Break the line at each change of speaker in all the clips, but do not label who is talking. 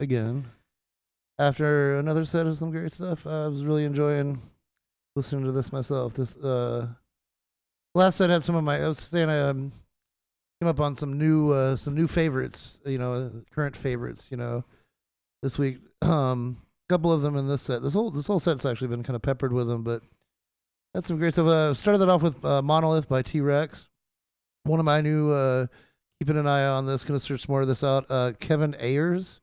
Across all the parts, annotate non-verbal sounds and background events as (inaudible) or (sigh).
again after another set of some great stuff. I was really enjoying listening to this myself. This uh, last set had some of my. I was saying I um, came up on some new uh, some new favorites. You know, current favorites. You know, this week. Um, a couple of them in this set. This whole this whole set's actually been kind of peppered with them, but that's some great stuff. Uh, started that off with uh, Monolith by T Rex. One of my new. Uh, keeping an eye on this. Gonna search more of this out. Uh, Kevin Ayers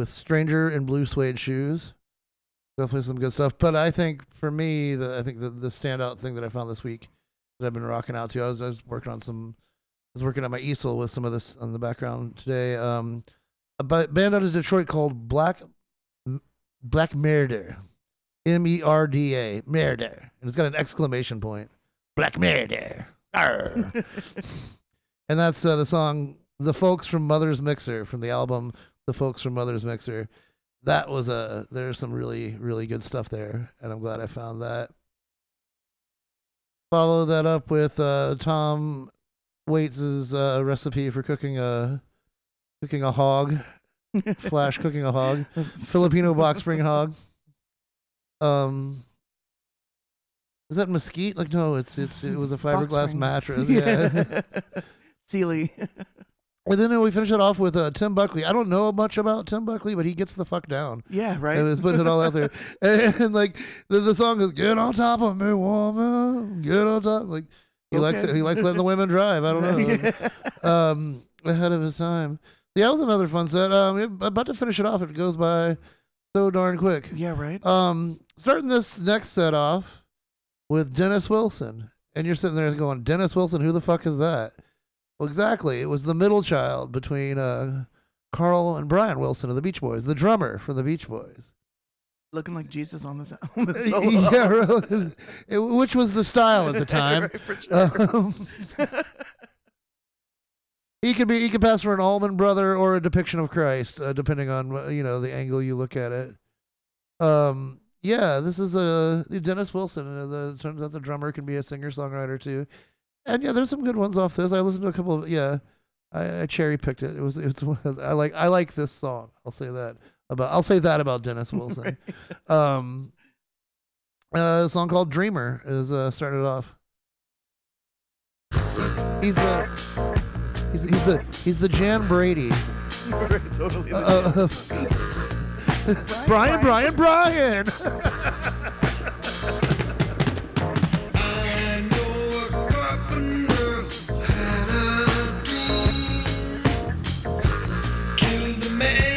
with Stranger in Blue Suede Shoes. Definitely some good stuff. But I think for me, the I think the, the standout thing that I found this week that I've been rocking out to, I was, I was working on some, I was working on my easel with some of this on the background today. Um, a band out of Detroit called Black Black Merda, M E R D A, Merda, and it's got an exclamation point. Black Merda. (laughs) And that's uh, the song "The Folks from Mother's Mixer" from the album "The Folks from Mother's Mixer." That was a there's some really really good stuff there, and I'm glad I found that. Follow that up with uh, Tom Waits's uh, recipe for cooking a cooking a hog, (laughs) flash cooking a hog, Filipino box spring hog. Um, is that mesquite? Like no, it's it's it was a fiberglass mattress. (laughs) Yeah.
Sealy. (laughs)
And then we finish it off with uh, Tim Buckley. I don't know much about Tim Buckley, but he gets the fuck down.
yeah, right.
And was putting it all out there. And, (laughs) and, like the, the song is "Get on top of me, woman, get on top." Like he likes it. He likes letting the women drive. I don't know. (laughs)
Yeah.
um, ahead of his time. Yeah, that was another fun set. Um, about to finish it off. It goes by so darn quick.
yeah, right.
Um, starting this next set off with Dennis Wilson, and you're sitting there going, Dennis Wilson, who the fuck is that? Well, exactly. It was the middle child between uh, Carl and Brian Wilson of the Beach Boys, the drummer from the Beach Boys.
Looking like Jesus on the, on the (laughs) solo.
yeah, really. It- which was the style at the (laughs) time.
Right, sure.
Um, (laughs) he could be he could pass for an Allman brother or a depiction of Christ, uh, depending on uh, you know the angle you look at it. Um, yeah, this is a Dennis Wilson. Uh, the turns out the drummer can be a singer songwriter too, and yeah, there's some good ones off this. I listened to a couple of yeah, I, I cherry picked it. It was it's (laughs) I like I like this song. I'll say that about I'll say that about Dennis (laughs) Wilson. um, uh, a song called Dreamer is uh, started off. He's the he's, he's the he's the Jan Brady. (laughs)
Totally.
Uh, uh, Brian, Brian, Brian.
Man,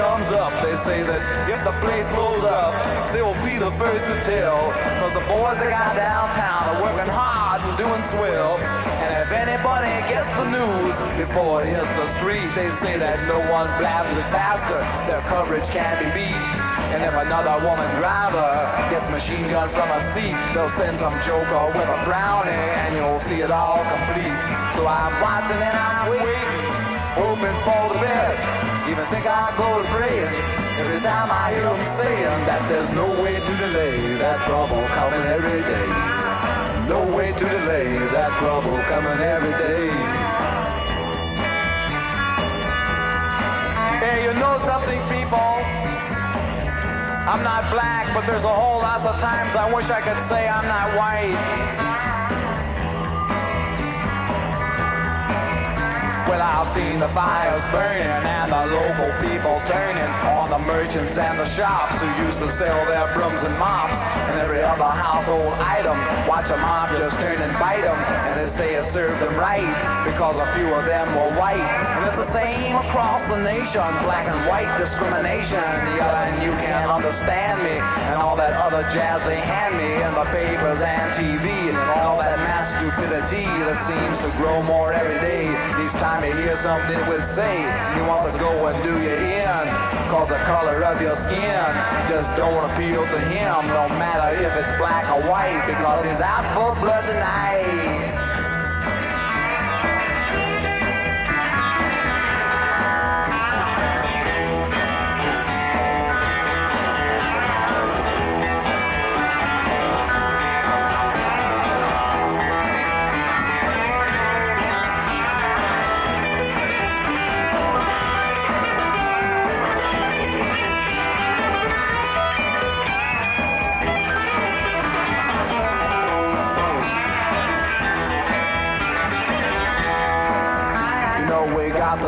comes up. They say that if the place blows up, they will be the first to tell. Cause the boys they got downtown are working hard and doing swell. And if anybody gets the news before it hits the street, they say that no one blabs it faster. Their coverage can't be beat. And if another woman driver gets machine gun from a seat, they'll send some joker with a brownie and you'll see it all complete. So I'm watching and I'm waiting, hoping for the best. Even think I'll go to praying every time I hear them saying that there's no way to delay that trouble coming every day. No way to delay that trouble coming every day. Hey, you know something, people? I'm not black, but there's a whole lot of times I wish I could say I'm not white. I've seen the fires burning and the local people turning on merchants and the shops who used to sell their brooms and mops and every other household item. Watch a mob just turn and bite them, and they say it served them right because a few of them were white. And it's the same across the nation, black and white discrimination. Yeah, and you can't understand me and all that other jazz they hand me in the papers and TV and all that mass stupidity that seems to grow more every day. Each time you hear something it would say, he wants to go and do you in. Cause the color of your skin just don't appeal to him, no matter if it's black or white, because he's out for blood tonight.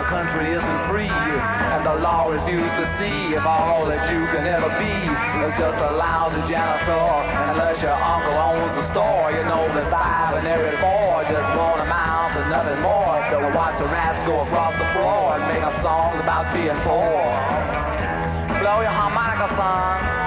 Our country isn't free, and the law refuses to see if all that you can ever be is just a lousy janitor. And unless your uncle owns the store, you know that five and every four just won't amount to nothing more. They'll watch the rats go across the floor and make up songs about being poor. Blow your harmonica, son.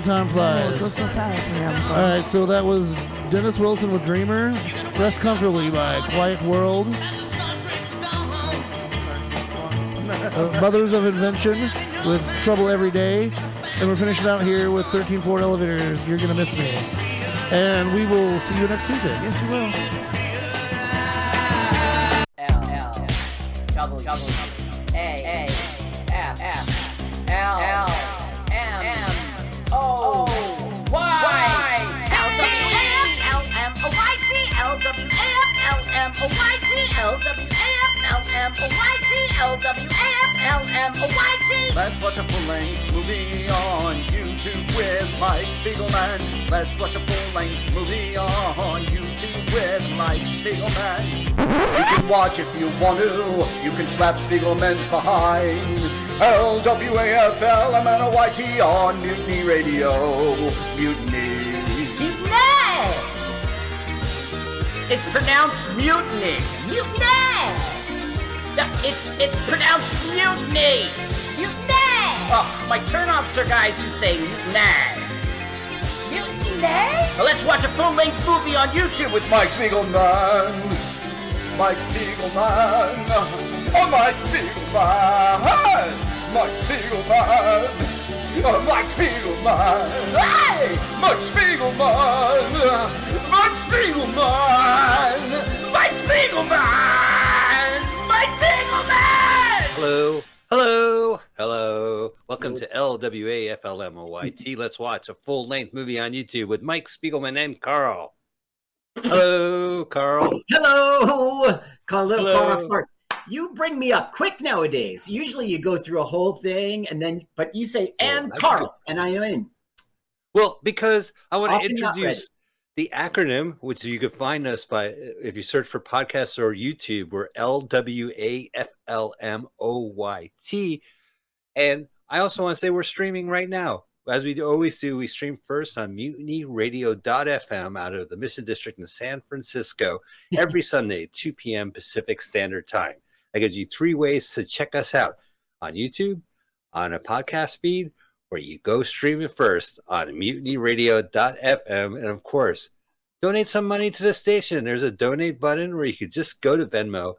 The time
Oh, it
flies.
goes so fast when you're having
All
fun.
right, so that was Dennis Wilson with Dreamer. Rest Comfortably by Quiet World. Uh, Mothers of Invention with Trouble Every Day. And we're finishing out here with 13th Floor Elevators. You're going to miss me. And we will see you next Tuesday.
Yes, we will.
L L double double
Let's watch a full-length movie on YouTube with Mike Spiegelman. Let's watch a full-length movie on YouTube with Mike Spiegelman. You can watch if you want to. You can slap Spiegelman's behind. L-W-A-F-L-M-N-O-Y-T on Mutiny Radio. Mutiny!
It's pronounced mutiny. Mutiny! It's it's pronounced mutiny. Mutiny! Oh, my turnoffs are guys who say mutiny. Mutiny? Well, let's watch a full-length movie on YouTube with
Mike Spiegelman. Mike Spiegelman. Oh, Mike Spiegelman. Mike Spiegelman. Oh, Mike Spiegelman. Hey! Mike Spiegelman. Mike Spiegelman.
Mike Spiegelman! Mike Spiegelman!
Hello. Hello. Hello. Welcome to LWAFLMOYT. Let's watch a full length movie on YouTube with Mike Spiegelman and Carl. Hello, Carl.
Hello, Call little
Hello.
Carl Clark. You bring me up quick nowadays. Usually you go through a whole thing and then, but you say oh, and
that's
Carl, and I am in.
Well, because I want to
Often not
introduce the acronym, which you can find us by if you search for podcasts or YouTube, we're LWAFLMOYT. And I also want to say we're streaming right now. As we always do, we stream first on mutinyradio.fm out of the Mission District in San Francisco every (laughs) Sunday, 2 p.m. Pacific Standard Time. That gives you three ways to check us out on YouTube, on a podcast feed, or you go stream it first on mutinyradio.fm. And of course, donate some money to the station. There's a donate button where you could just go to Venmo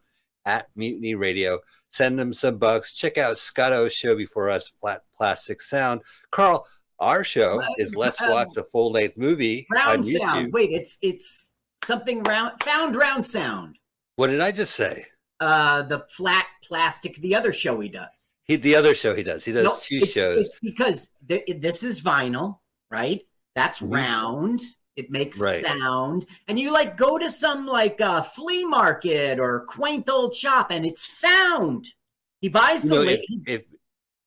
at Mutiny Radio, send them some bucks. Check out Scott O's show before us, Flat Plastic Sound. Carl, our show is Let's
um,
Watch a Full Length Movie
Round
on YouTube.
sound. Wait, it's it's something round found round sound.
What did I just say?
Uh the flat plastic, the other show he does.
He, the other show he does. He does
No,
two
it's,
shows.
It's because th- this is vinyl, right? That's
Mhm.
round. It makes
Right.
sound, and you like go to some like uh, flea market or quaint old shop, and it's found. He buys
you
the
know, if, if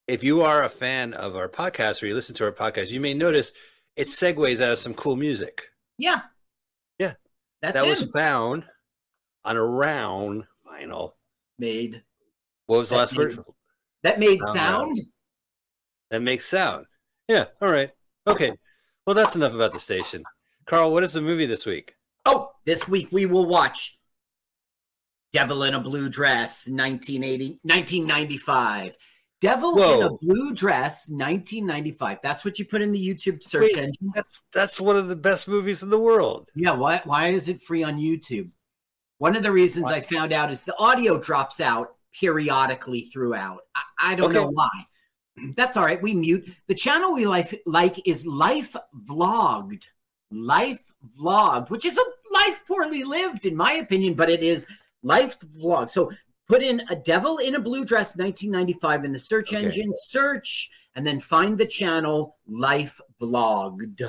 if you are a fan of our podcast or you listen to our podcast, you may notice it segues out of some cool music.
yeah,
Yeah.
That's
that
him.
was found on a round vinyl.
made
What was the last
made-
word?
that made sound.
That makes sound. Yeah. All right. Okay. Well, that's enough about the station. Carl, what is the movie this week?
Oh, this week we will watch Devil in a Blue Dress, 1980, 1995. Devil in a Blue Dress, 1995. That's what you put in the YouTube search
Wait.
engine.
That's that's one of the best movies in the world.
Yeah, why why is it free on YouTube? One of the reasons I found out is the audio drops out periodically throughout. I, I don't know why. (clears throat) That's all right. We mute. The channel we like like is Life Vlogged. Life Vlogged, which is a life poorly lived, in my opinion, but it is Life Vlog. So put in a devil in a blue dress 1995 in the search
Okay.
engine, search, and then find the channel Life Vlogged.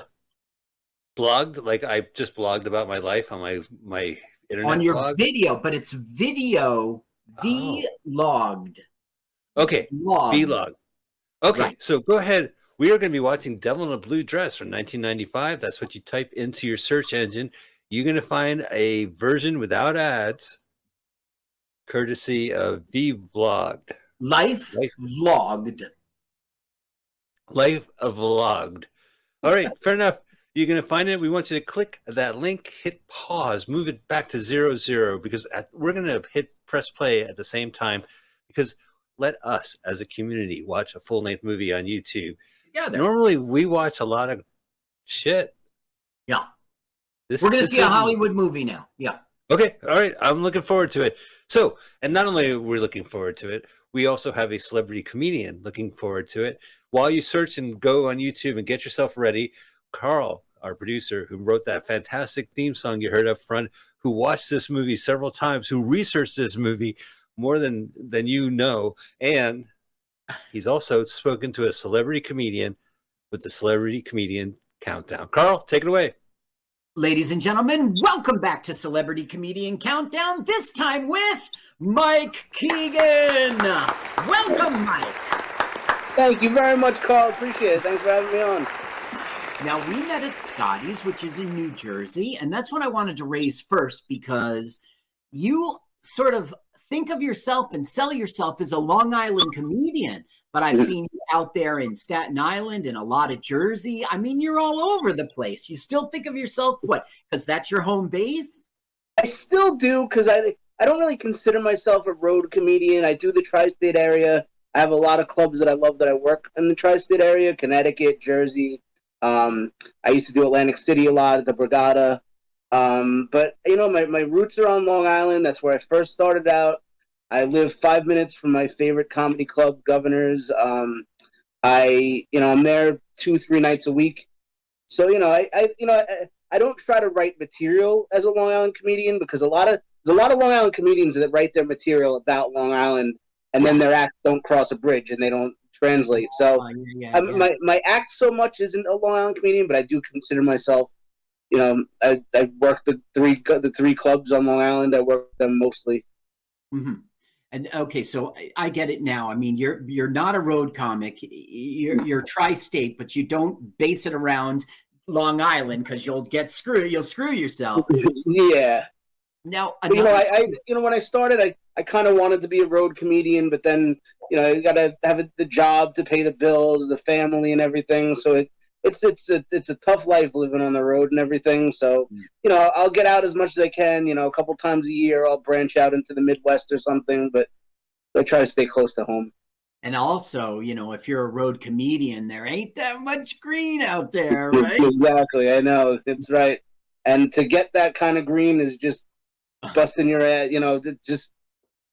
Blogged, like I just blogged about my life on my my internet
on your
blog.
video, but it's video
Oh.
vlogged.
Okay.
V
Vlog. Okay,
Right.
so go ahead. We are going to be watching Devil in a Blue Dress from 1995. That's what you type into your search engine. You're going to find a version without ads, courtesy of v Vlogged.
Life,
Life.
vlogged.
Life Vlogged. All right, fair enough. You're going to find it. We want you to click that link, hit pause, move it back to zero zero because at, we're going to hit press play at the same time because let us as a community watch a full length movie on YouTube.
Yeah,
Normally, we watch a lot of shit.
Yeah.
This,
We're going to see a Hollywood movie now. Yeah.
Okay, all right. I'm looking forward to it. So, and not only are we looking forward to it, we also have a celebrity comedian looking forward to it. While you search and go on YouTube and get yourself ready, Carl, our producer, who wrote that fantastic theme song you heard up front, who watched this movie several times, who researched this movie more than than you know, and he's also spoken to a celebrity comedian with the celebrity comedian countdown. Carl, take it away.
Ladies and gentlemen, welcome back to Celebrity Comedian Countdown, this time with Mike Keegan. Welcome, Mike.
Thank you very much, Carl. Appreciate it. Thanks for having me on.
Now, we met at Scotty's, which is in New Jersey, and that's what I wanted to raise first because you sort of think of yourself and sell yourself as a Long Island comedian, but I've
Mhm.
seen you out there in Staten Island and a lot of Jersey. I mean, you're all over the place. You still think of yourself what? Because that's your home base?
I still do because I I don't really consider myself a road comedian. I do the tri-state area. I have a lot of clubs that I love that I work in the tri-state area: Connecticut, Jersey. Um, I used to do Atlantic City a lot at the Borgata. Um, but you know, my, my roots are on Long Island. That's where I first started out. I live five minutes from my favorite comedy club, Governors. Um, I, you know, I'm there two, three nights a week. So you know, I, I you know, I, I don't try to write material as a Long Island comedian because a lot of there's a lot of Long Island comedians that write their material about Long Island and then their acts don't cross a bridge and they don't translate. So
Oh, yeah, yeah,
um,
yeah.
my my act so much isn't a Long Island comedian, but I do consider myself. You know, I I work the three the three clubs on Long Island. I work them mostly.
Mhm. And okay, so I, I get it now. I mean, you're you're not a road comic. You're you're tri-state, but you don't base it around Long Island because you'll get screwed. You'll screw yourself. (laughs)
yeah.
Now,
But, you know, I, I you know when I started, I, I kind of wanted to be a road comedian, but then you know you got to have a, the job to pay the bills, the family, and everything. So it it's it's a it's a tough life living on the road and everything. So mm. you know I'll get out as much as I can. You know, a couple times a year I'll branch out into the Midwest or something, but I try to stay close to home.
and also, you know, if you're a road comedian, there ain't that much green out (laughs) there, right?
Exactly, I know it's right. And to get that kind of green is just busting your ass. You know, just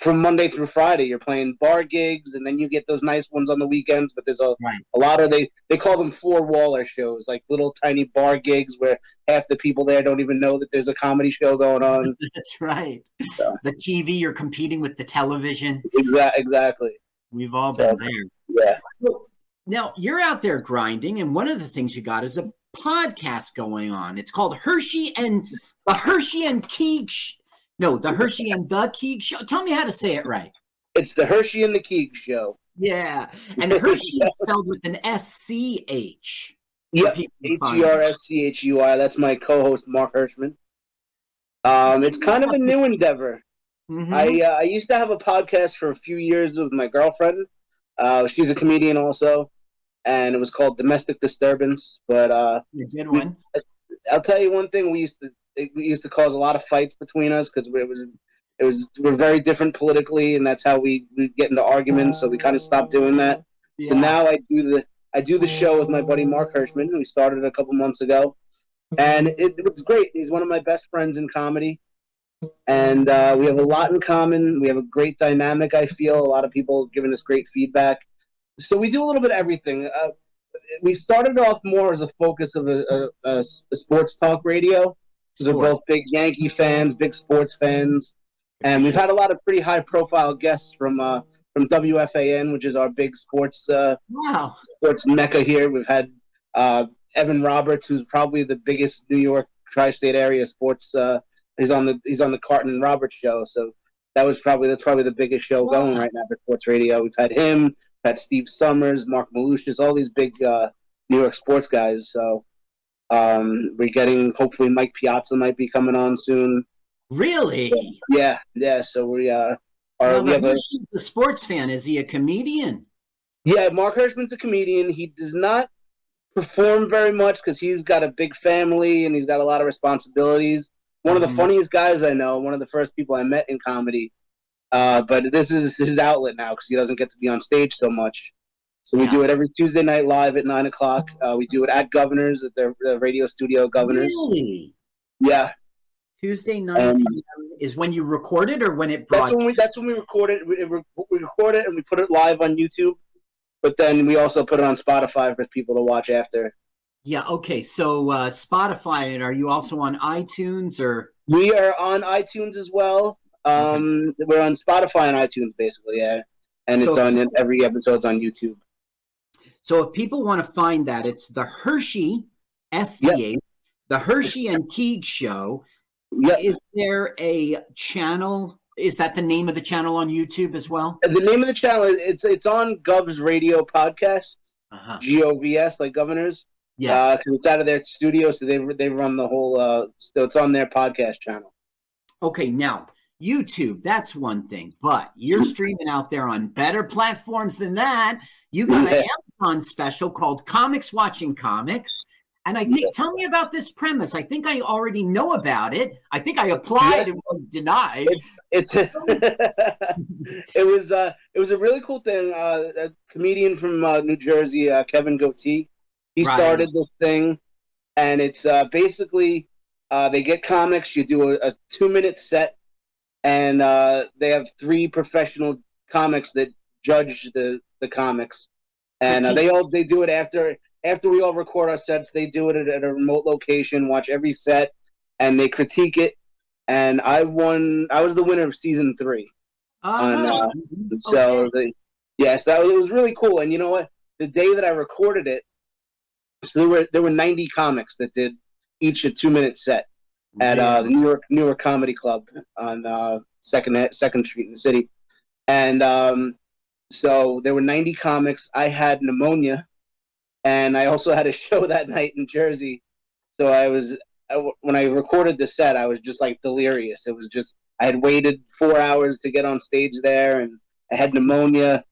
from Monday through Friday, you're playing bar gigs, and then you get those nice ones on the weekends. But there's a
Right.
a lot of they they call them four waller shows, like little tiny bar gigs where half the people there don't even know that there's a comedy show going on. (laughs)
That's right.
So.
The TV, you're competing with the television.
Exa- exactly.
We've all
So-
been there.
Yeah.
So now you're out there grinding, and one of the things you got is a podcast going on. It's called Hershey and the Hershey and Keeg. No, the Hershey and the Keeg Show. Tell me how to say it right.
It's the Hershey and the Keeg show.
Yeah, and Hershey is spelled with an S C H.
Yep. H E. R S C H U I. That's my co-host Mark Hirschman. Um, it's kind of a new endeavor.
Mhm.
I uh, I used to have a podcast for a few years with my girlfriend. Uh, she's a comedian also, and it was called Domestic Disturbance. But uh,
A good one.
I'll tell you one thing: we used to we used to cause a lot of fights between us because it was it was we're very different politically, and that's how we we get into arguments. So we kind of stopped doing that. So now I do the I do the show with my buddy Mark Hirschman. We started a couple months ago, and it, it's great. He's one of my best friends in comedy, and uh, we have a lot in common. We have a great dynamic. I feel a lot of people giving us great feedback. So we do a little bit of everything. Uh, we started off more as a focus of a, a, a sports talk radio. So we're both big Yankee fans, big sports fans, and we've had a lot of pretty high profile guests from uh, from WFAN, which is our big sports uh,
Wow.
sports mecca here. We've had uh, Evan Roberts, who's probably the biggest New York tri-state area sports. Uh, he's on the he's on the Carton and Roberts show, so that was probably that's probably the biggest show going right now for sports radio. We've had him, we've had Steve Somers, Marc Malusis, all these big uh, New York sports guys. So um, we're getting hopefully Mike Piazza might be coming on soon.
Really?
Yeah, yeah. So we uh, are
Now,
we have a,
a sports fan. Is he a comedian?
Yeah, Mark Hirschman's a comedian. He does not perform very much because he's got a big family and he's got a lot of responsibilities. One of
Mhm.
the funniest guys I know. One of the first people I met in comedy. Uh, but this is his outlet now because he doesn't get to be on stage so much. So we
Yeah.
do it every Tuesday night live at nine o'clock. Uh, we do it at Governors at the, the radio studio Governors.
Really?
Yeah,
Tuesday night
Um,
is when you record it or when it
that's when we that's when we record it. We, we we record it and we put it live on YouTube. But then we also put it on Spotify for people to watch after.
Yeah. Okay. So uh, Spotify, and are you also on iTunes or?
We are on iTunes as well. Um, we're on Spotify and iTunes basically, yeah. And it's on every episode's on YouTube.
So if people want to find that, it's the Hershey SCH, the Hershey and Keeg Show.
Yeah.
Is there a channel? Is that the name of the channel on YouTube as well?
The name of the channel it's it's on Gov's Radio Podcast,
Uh-huh.
G O V S, like governors.
Yes.
Uh, so it's out of their studio, so they they run the whole. Uh, so it's on their podcast channel.
Okay, now YouTube, that's one thing, but you're streaming out there on better platforms than that. You got an
Yeah.
Amazon special called Comics Watching Comics. And I think, tell me about this premise. I think I already know about it. I think I applied and was denied.
It's (laughs) it was uh, it was a really cool thing. Uh, a comedian from uh, New Jersey, uh, Kevin Goatee, he
Right.
started this thing, and it's uh, basically uh, they get comics. You do a, a two minute set, and uh, they have three professional comics that judge the the comics, and uh, they all they do it after after we all record our sets. They do it at, at a remote location, watch every set, and they critique it. And I won. I was the winner of season three.
Oh,
uh, so the, yes, that was, it was really cool. And you know what? The day that I recorded it, so there were there were ninety comics that did each a two minute set at uh, the New York New York Comedy Club on uh, Second Second Street in the city, and um, so there were ninety comics. I had pneumonia, and I also (laughs) had a show that night in Jersey. So I was I, when I recorded the set, I was just like delirious. It was just I had waited four hours to get on stage there, and I had pneumonia,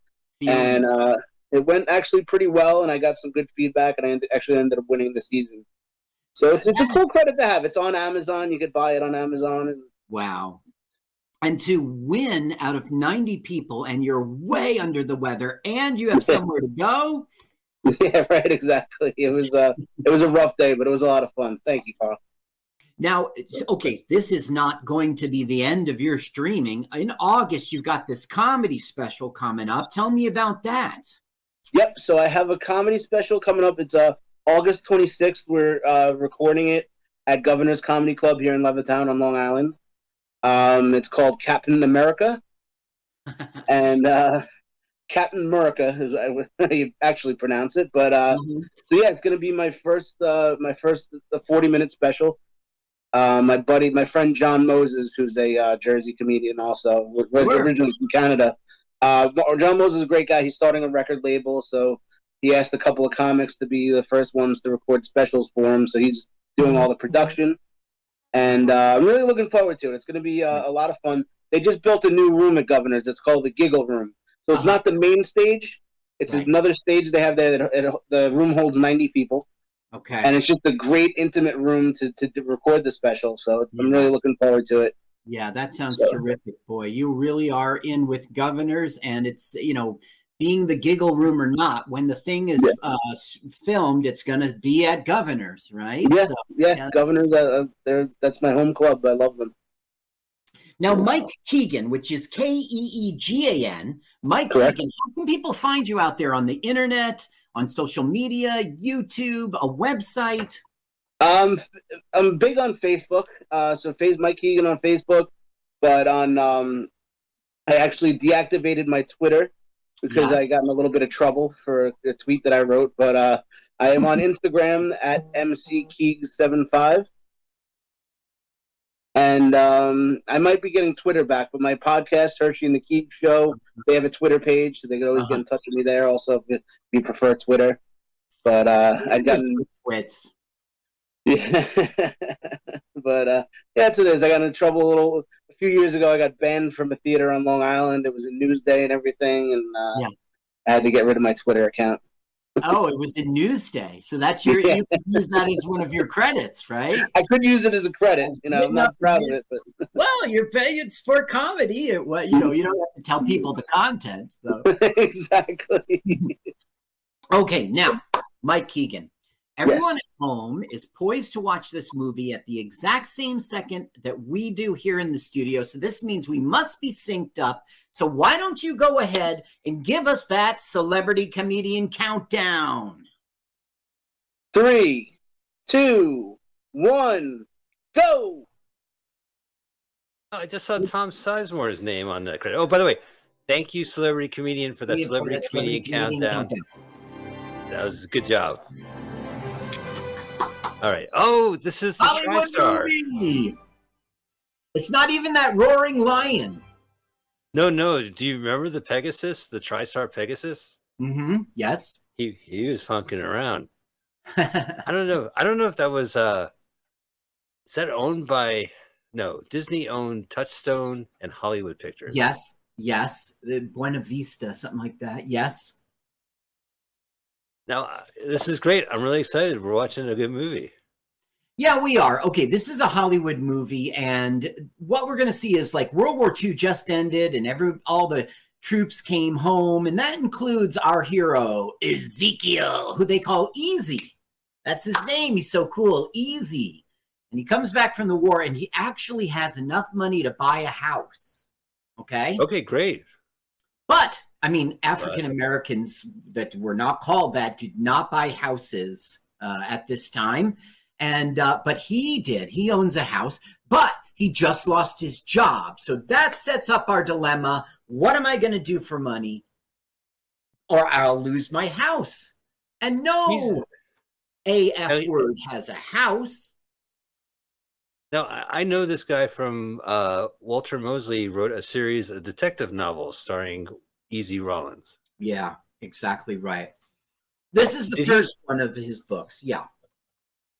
and uh, it went actually pretty well, and I got some good feedback, and I end- actually ended up winning the season. So it's it's a cool credit to have. It's on Amazon. You could buy it on Amazon, and
Wow. And to win out of 90 people and you're way under the weather and you have somewhere to (laughs) go.
yeah, right, exactly. It was uh, it was a rough day, but it was a lot of fun. Thank you, Carl.
Now, okay, this is not going to be the end of your streaming. In August, you've got this comedy special coming up. Tell me about that.
Yep. So I have a comedy special coming up. It's uh August 26th. We're uh, recording it at Governor's Comedy Club here in Levittown on Long Island. Um, it's called Captain America, (laughs) and uh, Captain America is (laughs) how you actually pronounce it. But uh,
Mhm.
so yeah, it's gonna be my first uh, my first the 40 minute special. Uh, my buddy, my friend John Moses, who's a uh, Jersey comedian, also was
Sure.
originally from Canada. Uh, John Moses is a great guy. He's starting a record label, so he asked a couple of comics to be the first ones to record specials for him. So he's doing all the production, and uh, I'm really looking forward to it. It's going to be uh, a lot of fun. They just built a new room at Governor's. It's called the Giggle Room. So it's
Uh-huh.
not the main stage. It's
Right.
another stage they have there. That it, the room holds 90 people,
Okay.
and it's just a great intimate room to, to, to record the special. So I'm really looking forward to it.
Yeah, that sounds
So-
terrific, boy. You really are in with governors, and it's you know, being the giggle room or not, when the thing is
Yeah.
uh, filmed, it's going to be at governors, right?
Yeah,
So-
yeah,
yeah.
Governor's. Uh, that's my home club. I love them.
now, Mike Keegan, which is K E E G A N, Mike
Correct.
Keegan. How can people find you out there on the internet, on social media, YouTube, a website?
Um, I'm big on Facebook. Uh, so face Mike Keegan on Facebook, but on um, I actually deactivated my Twitter because I got in a little bit of trouble for a tweet that I wrote. But uh, I am on Instagram at mckeeg75. And um, I might be getting Twitter back, but my podcast, Hershey and the Keeg Show, they have a Twitter page, so they can always
Uh-huh.
get in touch with me there. Also, if you, prefer Twitter, but uh, I've gotten
Quits. (laughs)
yeah, but uh, yeah, that's what it is. I got in trouble a little few years ago. I got banned from a theater on Long Island. It was a Newsday and everything, and uh,
Yeah.
I had to get rid of my Twitter account.
Oh, it was a Newsday, so that's your you could use that as one of your credits, right?
I could use it as a credit. You know, I'm not proud of it, but (laughs)
Well, you're paying it's for comedy. It, what you know, you don't have to tell people the content, though. (laughs)
exactly. (laughs)
Okay, now, Mike Keegan. Everyone at home is poised to watch this movie at the exact same second that we do here in the studio. So this means we must be synced up. So why don't you go ahead and give us that celebrity comedian countdown?
Three, two, one, go.
Oh, I just saw Tom Sizemore's name on the credit. Oh, by the way, thank you, celebrity comedian, for the
We have
celebrity
that
comedian
comedian
countdown. That was a good job. All right. Oh, this is the
Hollywood
TriStar.
movie. It's not even that roaring lion.
No, no. Do you remember the Pegasus, the TriStar Pegasus?
Mm-hmm. Yes.
He he was funking around. (laughs) I don't know. I don't know if that was uh is that owned by no, Disney owned Touchstone and Hollywood Pictures.
yes. Yes. The Buena Vista, something like that. Yes.
Now, uh, this is great. I'm really excited. We're watching a good movie.
Yeah, we are. Okay, this is a Hollywood movie, and what we're going to see is like World War II just ended, and every all the troops came home, and that includes our hero Ezekiel, who they call Easy. That's his name. He's so cool, Easy. And he comes back from the war, and he actually has enough money to buy a house. Okay.
Okay, great.
But I mean, African Americans that were not called that did not buy houses uh, at this time, and uh, but he did. He owns a house, but he just lost his job. So that sets up our dilemma: What am I going to do for money, or I'll lose my house? And no,
He's-
AF
Elliot-
word has a house.
Now, I I know this guy from uh, Walter Mosley wrote a series of detective novels starring Easy Rollins.
Yeah, exactly right. This is the
Did he-
first one of his books. Yeah.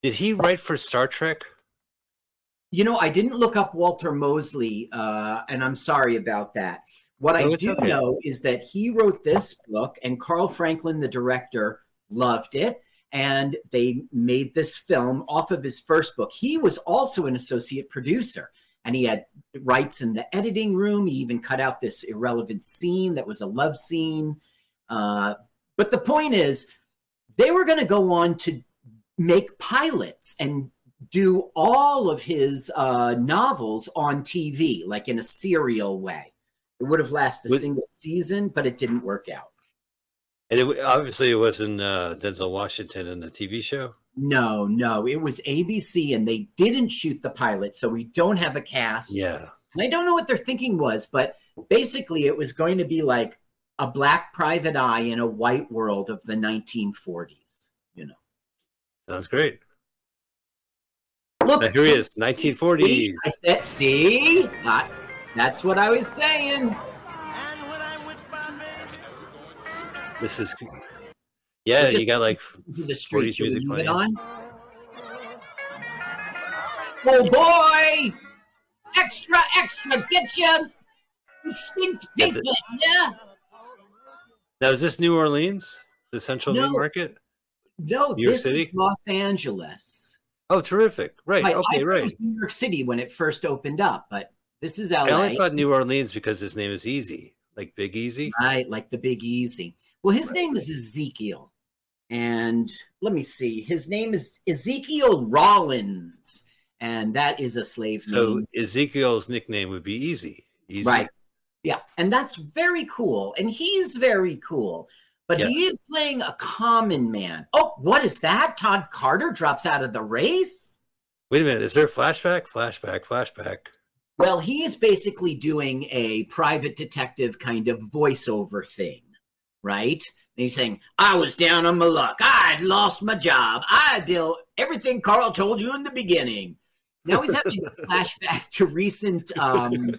Did he write for Star Trek?
You know, I didn't look up Walter Mosley, uh, and I'm sorry about that. What I
Oh,
do
okay.
know is that he wrote this book, and Carl Franklin, the director, loved it, and they made this film off of his first book. He was also an associate producer, and he had rights in the editing room. He even cut out this irrelevant scene that was a love scene. Uh, but the point is, they were going to go on to make pilots and do all of his uh, novels on TV, like in a serial way. It would have lasted a
With-
single season, but it didn't work out.
And it, obviously, it wasn't uh, Denzel Washington in the TV show.
No, no, it was ABC, and they didn't shoot the pilot, so we don't have a cast.
Yeah.
And I don't know what their thinking was, but basically, it was going to be like a black private eye in a white world of the 1940s. You know,
Sounds great.
look,
Now, here he is, 1940s.
See, I said, see, I- that's what I was saying.
This is, yeah, you got like (laughs)
the street.
40s music playing.
on? Oh boy! Extra, extra, get you extinct people, yeah?
Now, is this New Orleans, the Central
No.
Market?
No,
New York
this
City?
is Los Angeles.
Oh, terrific! Right.
Right, I
Okay.
it
Right.
New York City when it first opened up, but this is LA.
I only thought New Orleans because his name is Easy, like Big Easy.
Right, like the Big Easy. Well, his name is Ezekiel. And let me see. His name is Ezekiel Rawlins. And that is a slave
So
name.
Ezekiel's nickname would be Easy. Easy.
Right. Yeah. And that's very cool. And he's very cool. But
Yeah.
he is playing a common man. Oh, what is that? Todd Carter drops out of the race?
Wait a minute. Is there a flashback? Flashback. Flashback.
Well, he is basically doing a private detective kind of voiceover thing, right? And he's saying, I was down on my luck. I'd lost my job. I did everything Carl told you in the beginning. Now he's having a (laughs) flashback to recent um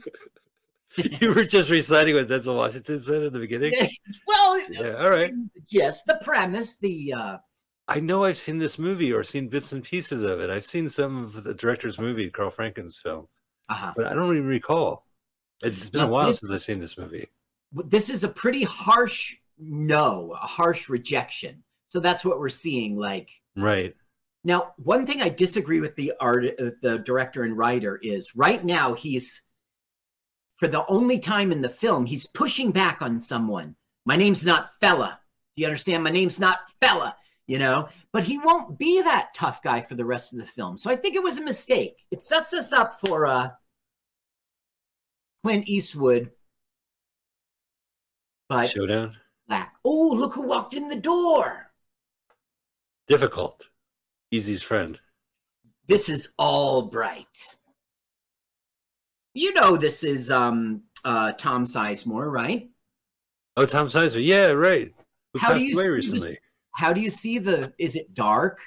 (laughs)
you were just reciting what Denzel Washington said in the beginning.
well (laughs)
Yeah. All right.
yes, the premise, the uh
I know I've seen this movie or seen bits and pieces of it. I've seen some of the director's movie, Carl Franklin's film,
uh
but I don't even recall. It's been a while
this-
since I've seen this movie.
this is a pretty harsh no, a harsh rejection. So that's what we're seeing like
Right.
Now, one thing I disagree with the art, uh, the director and writer is right now he's, for the only time in the film, he's pushing back on someone. My name's not fella. Do you understand? My name's not fella, you know? But he won't be that tough guy for the rest of the film. So I think it was a mistake. It sets us up for uh, Clint Eastwood. But
Showdown.
Oh, look who walked in the door.
Difficult. Easy's friend.
This is Albright. You know this is um uh Tom Sizemore, right?
Oh, Tom Sizemore. Yeah, right. Who
How do
passed
you
away recently.
How do you see the is it dark?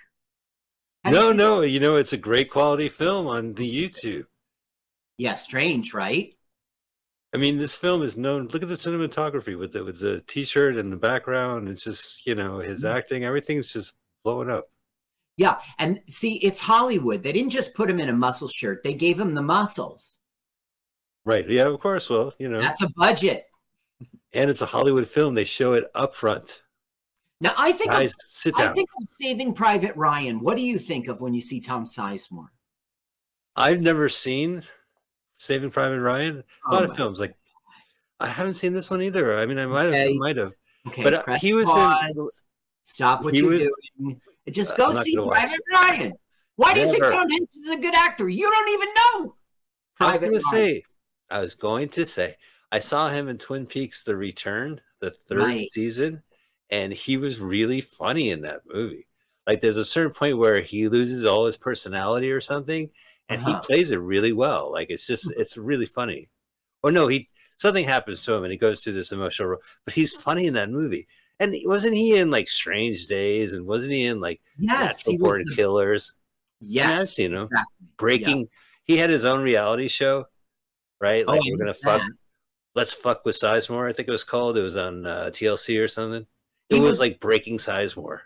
Do you
No, no. You know, it's a great quality film on the YouTube.
Yeah, strange, right?
I mean, this film is known. Look at the cinematography with the with the T-shirt and the background. It's just you know his
Mm-hmm.
acting. Everything's just blowing up.
Yeah, and see, it's Hollywood. They didn't just put him in a muscle shirt; they gave him the muscles.
Right? Yeah, of course. Well, you know,
That's a budget.
and it's a Hollywood film. They show it up front.
Now, I think
Guys,
I think of Saving Private Ryan. What do you think of when you see Tom Sizemore?
I've never seen Saving Private Ryan. A lot
Oh
of films like I haven't seen this one either. I mean, I might have, might have.
Okay,
But, uh, he was in-
Stop what you're
was-
doing. Just
Uh,
go
I'm
see
gonna watch
Private Ryan. Why do you think
Never.
Tom Hanks is a good actor? You don't even know.
I was going to say, I was going to say, I saw him in Twin Peaks: The Return, the third
Right.
season, and he was really funny in that movie. Like, there's a certain point where he loses all his personality or something, and
Uh-huh.
he plays it really well. Like, it's just, it's really funny. Or no, he something happens to him, and he goes through this emotional. ro- But he's funny in that movie. And wasn't he in like Strange Days? And wasn't he in like
Yes, he
Born
the-
Killers?
Yes,
Yeah, seen him.
exactly.
breaking he had his own reality show right
Oh,
like
I
we're gonna fuck let's fuck with sizemore i think it was called it was on uh, tlc or something it was,
was-
like breaking sizemore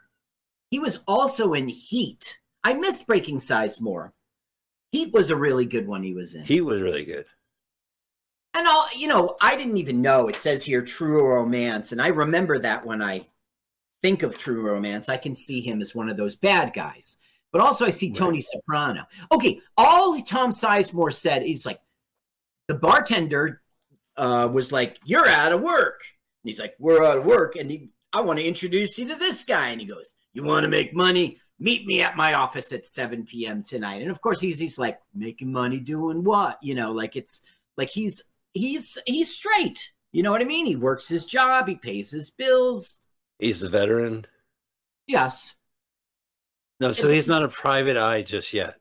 He was also in Heat. I missed Breaking Sizemore. Heat was a really good one he was in.
he was really good
And all you know, I didn't even know it says here True Romance, and I remember that when I think of True Romance, I can see him as one of those bad guys. But also, I see Tony Soprano. Okay, all Tom Sizemore said is like, the bartender uh, was like, "You're out of work." And he's like, "We're out of work," and he, I want to introduce you to this guy. And he goes, "You want to make money? Meet me at my office at 7 p.m. tonight." And of course, he's he's like, "Making money doing what?" You know, like it's like he's he's he's straight. You know what I mean? He works his job, he pays his bills.
he's a veteran
Yes,
no so he's not a private eye just yet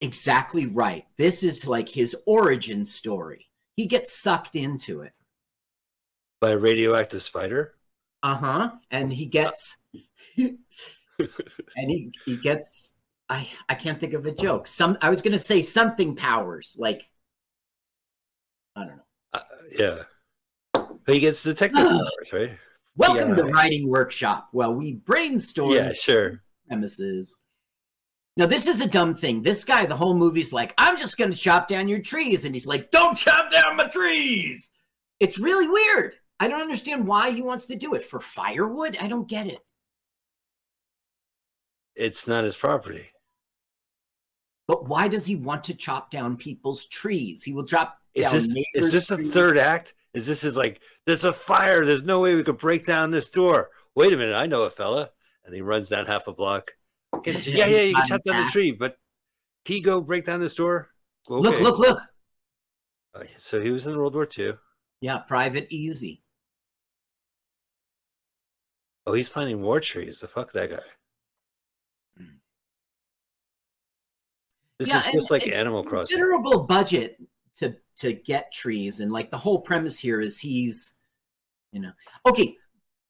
exactly right. This is like his origin story. He gets sucked into it.
by a radioactive spider
Uh-huh. And he gets (laughs) and he he gets I I can't think of a joke. Some I was gonna say something powers, like I don't know.
uh, yeah but he gets detective (sighs) powers right
Welcome to Writing Workshop. Well, we brainstorm
yeah sure
premises. Now, this is a dumb thing. This guy, the whole movie's like, I'm just going to chop down your trees. And he's like, Don't chop down my trees. It's really weird. I don't understand why he wants to do it. For firewood? I don't get it.
it's not his property
But why does he want to chop down people's trees? He will chop
is
down
this is this a third act is this is like there's a fire there's no way we could break down this door wait a minute i know a fella and he runs down half a block (laughs) yeah yeah you can chop down the tree but he go break down this door
Look,
Okay.
look, look.
Oh, yeah, so he was in world war ii
Yeah, private easy.
Oh he's planting more trees the fuck that guy this
Yeah,
is
and-
just like animal crossing
Considerable budget to to get trees, and like the whole premise here is he's, you know, okay.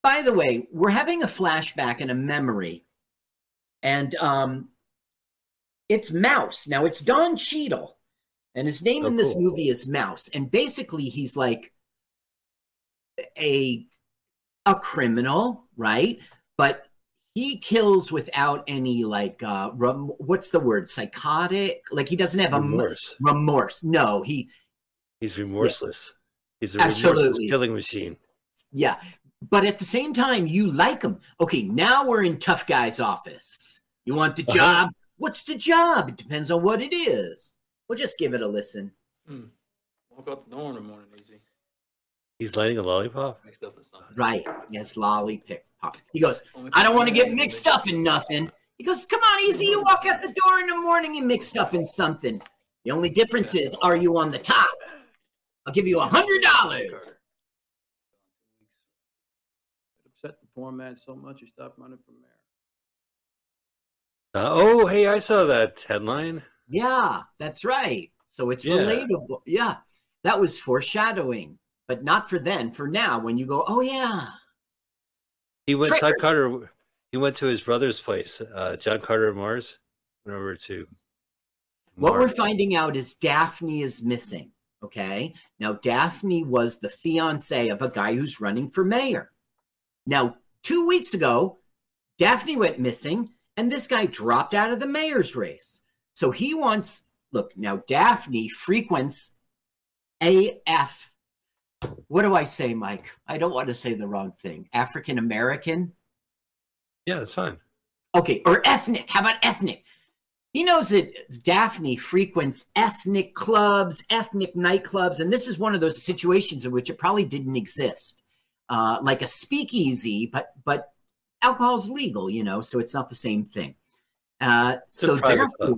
By the way, we're having a flashback and a memory, and um, it's Mouse. Now it's Don Cheadle, and his name
Oh,
in this
cool.
movie is Mouse, and basically he's like a a criminal, right? But he kills without any like uh rem- what's the word? Psychotic? Like he doesn't have a m-
remorse.
remorse. No he
he's remorseless. He's a remorseless killing machine.
Yeah. But at the same time you like him. Okay now we're in tough guy's office. You want the
Uh-huh.
job? What's the job? It depends on what it is. We'll just give it a listen.
Woke up the door in the morning, easy.
He's lighting a lollipop.
Right. Yes, lollipop. He goes, I don't want to get mixed up in nothing. He goes, Come on, easy. You walk out the door in the morning and mixed up in something. The only difference is, are you on the top? I'll give you a hundred dollars.
upset the poor man so much he stopped running for mayor.
Uh, oh, hey, I saw that headline.
Yeah, that's right. So it's
Yeah.
relatable. Yeah. That was foreshadowing, but not for then, for now, when you go, Oh yeah.
He went. Todd Carter. He went to his brother's place. Uh, John Carter Mars went over to.
What we're finding out is Daphne is missing. Okay. Now, Daphne was the fiance of a guy who's running for mayor. Now, two weeks ago, Daphne went missing and this guy dropped out of the mayor's race. So he wants, look, now Daphne frequents AF. What do I say, Mike? I don't want to say the wrong thing. African American?
Yeah, that's fine.
Okay, or ethnic. How about ethnic? He knows that Daphne frequents ethnic clubs, ethnic nightclubs, and this is one of those situations in which it probably didn't exist, uh, like a speakeasy, but but alcohol's legal, you know, so it's not the same thing. Uh, so
private club.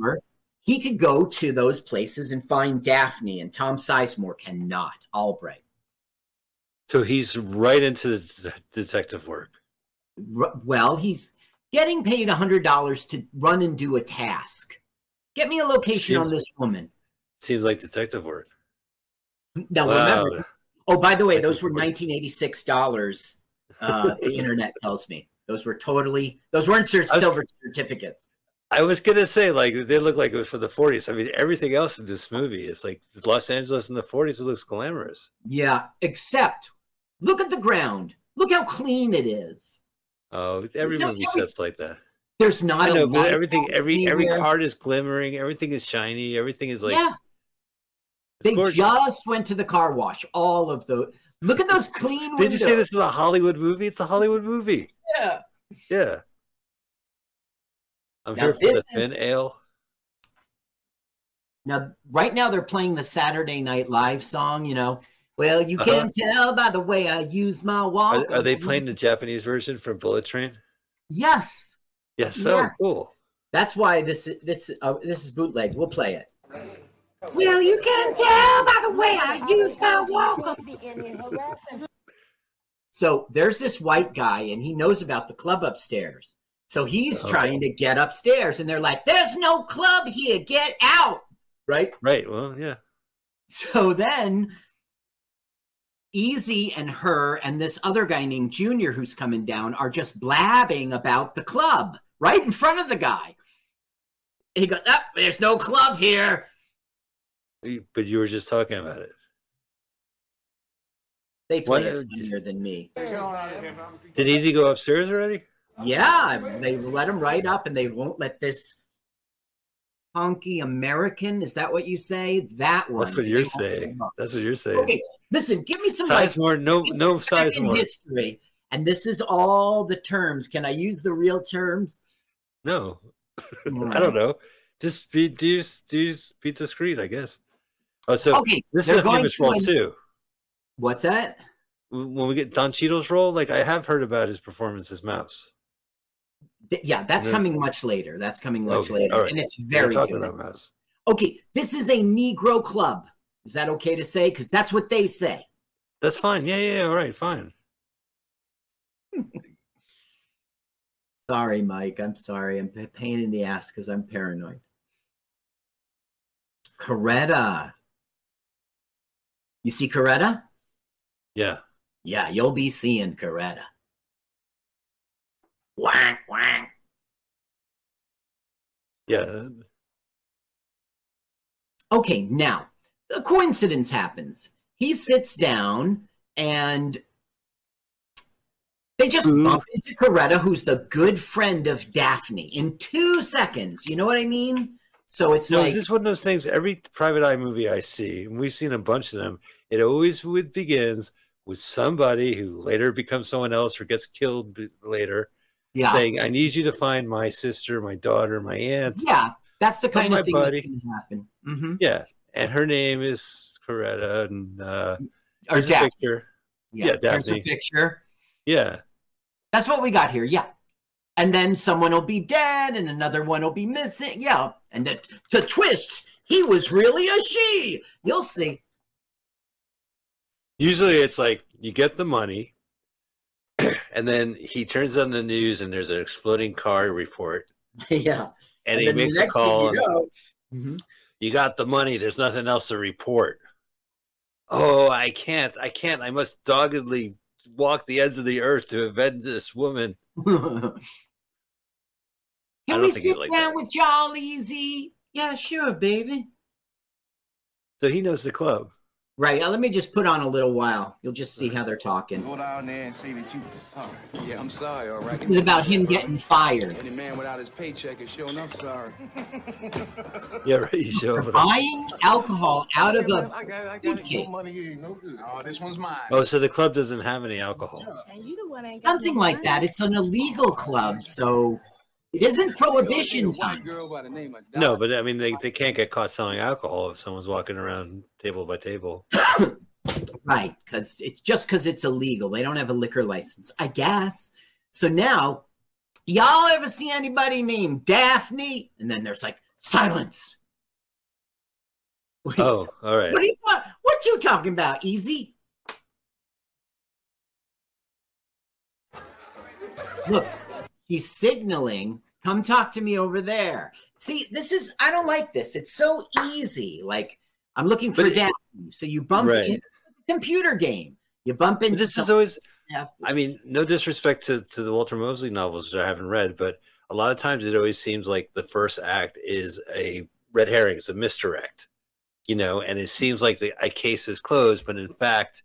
he could go to those places and find Daphne, and Tom Sizemore cannot. Albright.
So he's right into the detective work.
Well, he's getting paid $100 to run and do a task. Get me a location on this woman.
Seems like detective work.
Now,
Wow.
remember, oh, by the way, those were $1986. Uh, the internet tells me those were totally, those weren't silver certificates.
I was gonna say like they look like it was from the 40s. I mean, everything else in this movie is like Los Angeles in the 40s. It looks glamorous.
Yeah, except look at the ground. Look how clean it is.
Oh, every
Yeah,
movie
every-
sets like that.
There's not
I
a
know, but everything, every every card is glimmering. Everything is shiny. Everything is like
yeah, they
gorgeous.
just went to the car wash. All of the look at those clean
Did
windows.
you say this is a Hollywood movie? It's a Hollywood movie.
Yeah.
Yeah. I'm
Now
here for the
is-
thin ale.
Now, right now they're playing the Saturday Night Live song. You know, well, you
Uh-huh.
can tell by the way I use my walk.
Are, are they playing the Japanese version from Bullet Train?
Yes,
Yes. So
Yeah.
cool.
that's why this this uh, this is bootleg. We'll play it. Well, you can tell by the way I use my walk. So there's this white guy, and he knows about the club upstairs. So he's
Oh.
trying to get upstairs, and they're like, "There's no club here. Get out!" Right?
Right. Well, yeah.
So then Easy and her and this other guy named Junior who's coming down are just blabbing about the club right in front of the guy. He goes, oh, there's no club here.
But you were just talking about it.
They play
What-
it funnier than me.
Did Easy go upstairs already?
Yeah, they let him right up and they won't let this honky American, is that what you say? That one.
That's what you're saying. That's what you're saying.
Okay, listen, give me some like,
Sizemore, no, no Sizemore.
history. And this is all the terms. Can I use the real terms?
No, (laughs) I don't know. Just be, do you, do you be discreet, I guess. Oh, so
Okay,
this is a famous
to
role
an-
too.
What's that?
When we get Don Cheadle's role, like I have heard about his performance as Mouse.
Th- Yeah, that's coming much later. That's coming much
Okay,
later.
right.
And it's very good. Okay, this is a Negro club. Is that okay to say? Because that's what they say.
That's fine. Yeah, yeah, yeah. All right, fine. (laughs)
Sorry, Mike. I'm sorry. I'm a pain in the ass because I'm paranoid. Coretta. You see Coretta?
Yeah.
Yeah, you'll be seeing Coretta. Whack, whack.
Yeah.
Okay, now a coincidence happens. He sits down and they just
Who?
bump into Coretta, who's the good friend of Daphne, in two seconds. You know what I mean? So it's
No,
like
is this one of those things? Every private eye movie I see, and we've seen a bunch of them, it always would begins with somebody who later becomes someone else or gets killed later,
yeah,
saying, "I need you to find my sister, my daughter, my aunt."
yeah. That's the kind of thing
buddy.
that can happen. hmm
Yeah, and her name is Coretta, and uh,
Or
here's a picture.
Yeah,
Yeah,
there's a
Daphne.
picture.
Yeah.
That's what we got here. Yeah. And then someone will be dead and another one will be missing. Yeah. And the, the twist, he was really a she. You'll see.
Usually it's like you get the money, (clears throat) and then he turns on the news and there's an exploding car report, (laughs)
yeah.
and, he makes a call.
you
and,
know- Mhm.
You got the money. There's nothing else to report. Oh, I can't. I can't. I must doggedly walk the ends of the earth to avenge this woman. (laughs)
Can we sit
like
down
that.
with y'all easy? Yeah, sure, baby.
So he knows the club.
Right. let me just put on a little while. You'll just see how they're talking.
Go down there and say that you sorry. Yeah, I'm sorry, all right.
This is about him getting fired.
Any man without his paycheck is showing up sorry. (laughs)
Yeah, right. You show up a-
Buying alcohol out of a
I got, I got
suitcase.
money here, no good. Oh, this one's mine.
Oh, so the club doesn't have any alcohol.
something like that. It's an illegal club, so it isn't prohibition time.
Girl by the name of
No, but I mean, they, they can't get caught selling alcohol if someone's walking around table by table. (coughs)
Right, because it's just because it's illegal. They don't have a liquor license, I guess. So now, y'all ever see anybody named Daphne? And then there's like silence. What,
Oh, all right.
what, are you, what you talking about, Easy? Look, she's signaling, come talk to me over there. See, this is, I don't like this. It's so easy. Like, I'm looking for
it-
So you bump
Right.
into the computer game. You bump into
this is always,
Yeah.
I mean, no disrespect to, to the Walter Mosley novels, which I haven't read, but a lot of times it always seems like the first act is a red herring, it's a misdirect, you know, and it seems like the a case is closed, but in fact,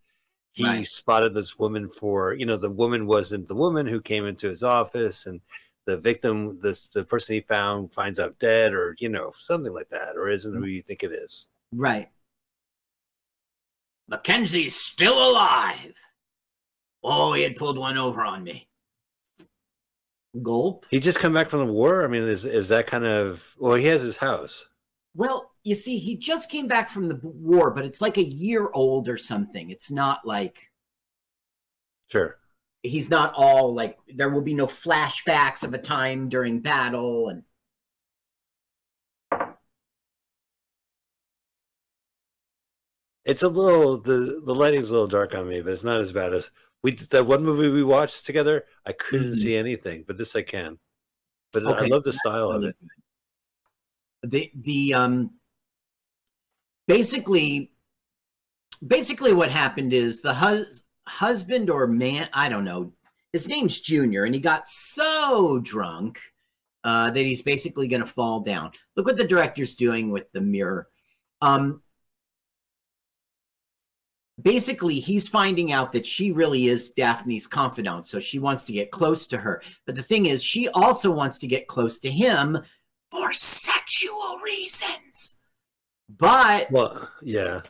he
Right.
spotted this woman for, you know, the woman wasn't the woman who came into his office, and the victim, this the person he found finds out dead, or you know, something like that, or isn't who mm-hmm. you think it is.
Right. Mackenzie's still alive. Oh, he had pulled one over on me. Gulp.
He just come back from the war. I mean, is is that kind of well? He has his house.
Well, you see, he just came back from the war, but it's like a year old or something. It's not like
Sure.
he's not all like there will be no flashbacks of a time during battle and
It's a little the the lighting's a little dark on me, but it's not as bad as we that one movie we watched together. I couldn't
Mhm.
see anything, but this I can. But I love the style of it.
The the um basically basically what happened is the hus- husband or man i don't know his name's junior and he got so drunk uh that he's basically going to fall down. Look what the director's doing with the mirror. Um basically he's finding out that she really is daphne's confidant so she wants to get close to her. But the thing is she also wants to get close to him for sexual reasons. But
Well, yeah.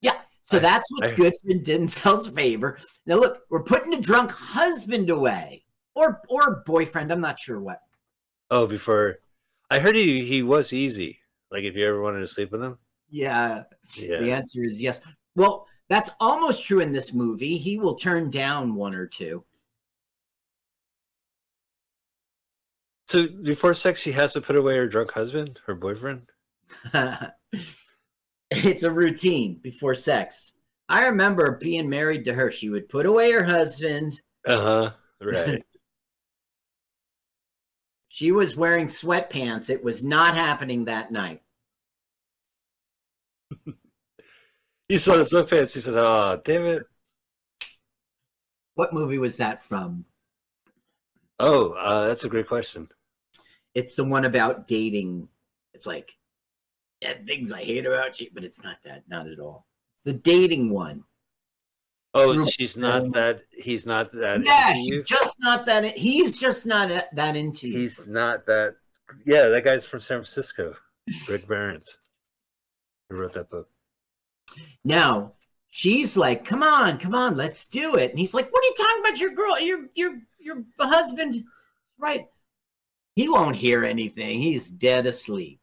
yeah, so
I-
that's what's
I-
good for Denzel's (laughs) favor. Now look, we're putting a drunk husband away. Or or boyfriend, I'm not sure what.
Oh, before I heard he he was easy. Like if you ever wanted to sleep with him.
Yeah,
Yeah.
the answer is yes. Well, that's almost true in this movie. He will turn down one or two.
So before sex, she has to put away her drunk husband, her boyfriend. (laughs)
it's a routine before sex. I remember being married to her. She would put away her husband.
Uh huh. (laughs) Right.
She was wearing sweatpants. It was not happening that night. (laughs)
he saw the sweatpants. He said, "Oh, damn it."
What movie was that from?
Oh, uh, that's a great question.
It's the one about dating. It's like, yeah, things I hate about you, but it's not that, not at all. The dating one.
Oh,
Drew
she's not that. He's not that.
Yeah, she's just not that. He's just not that into you.
He's not that. Yeah, that guy's from San Francisco. Rick Barons. Who wrote that book?
Now she's like, "Come on, come on, let's do it." And he's like, "What are you talking about? Your girl, your your your husband, right? He won't hear anything. He's dead asleep."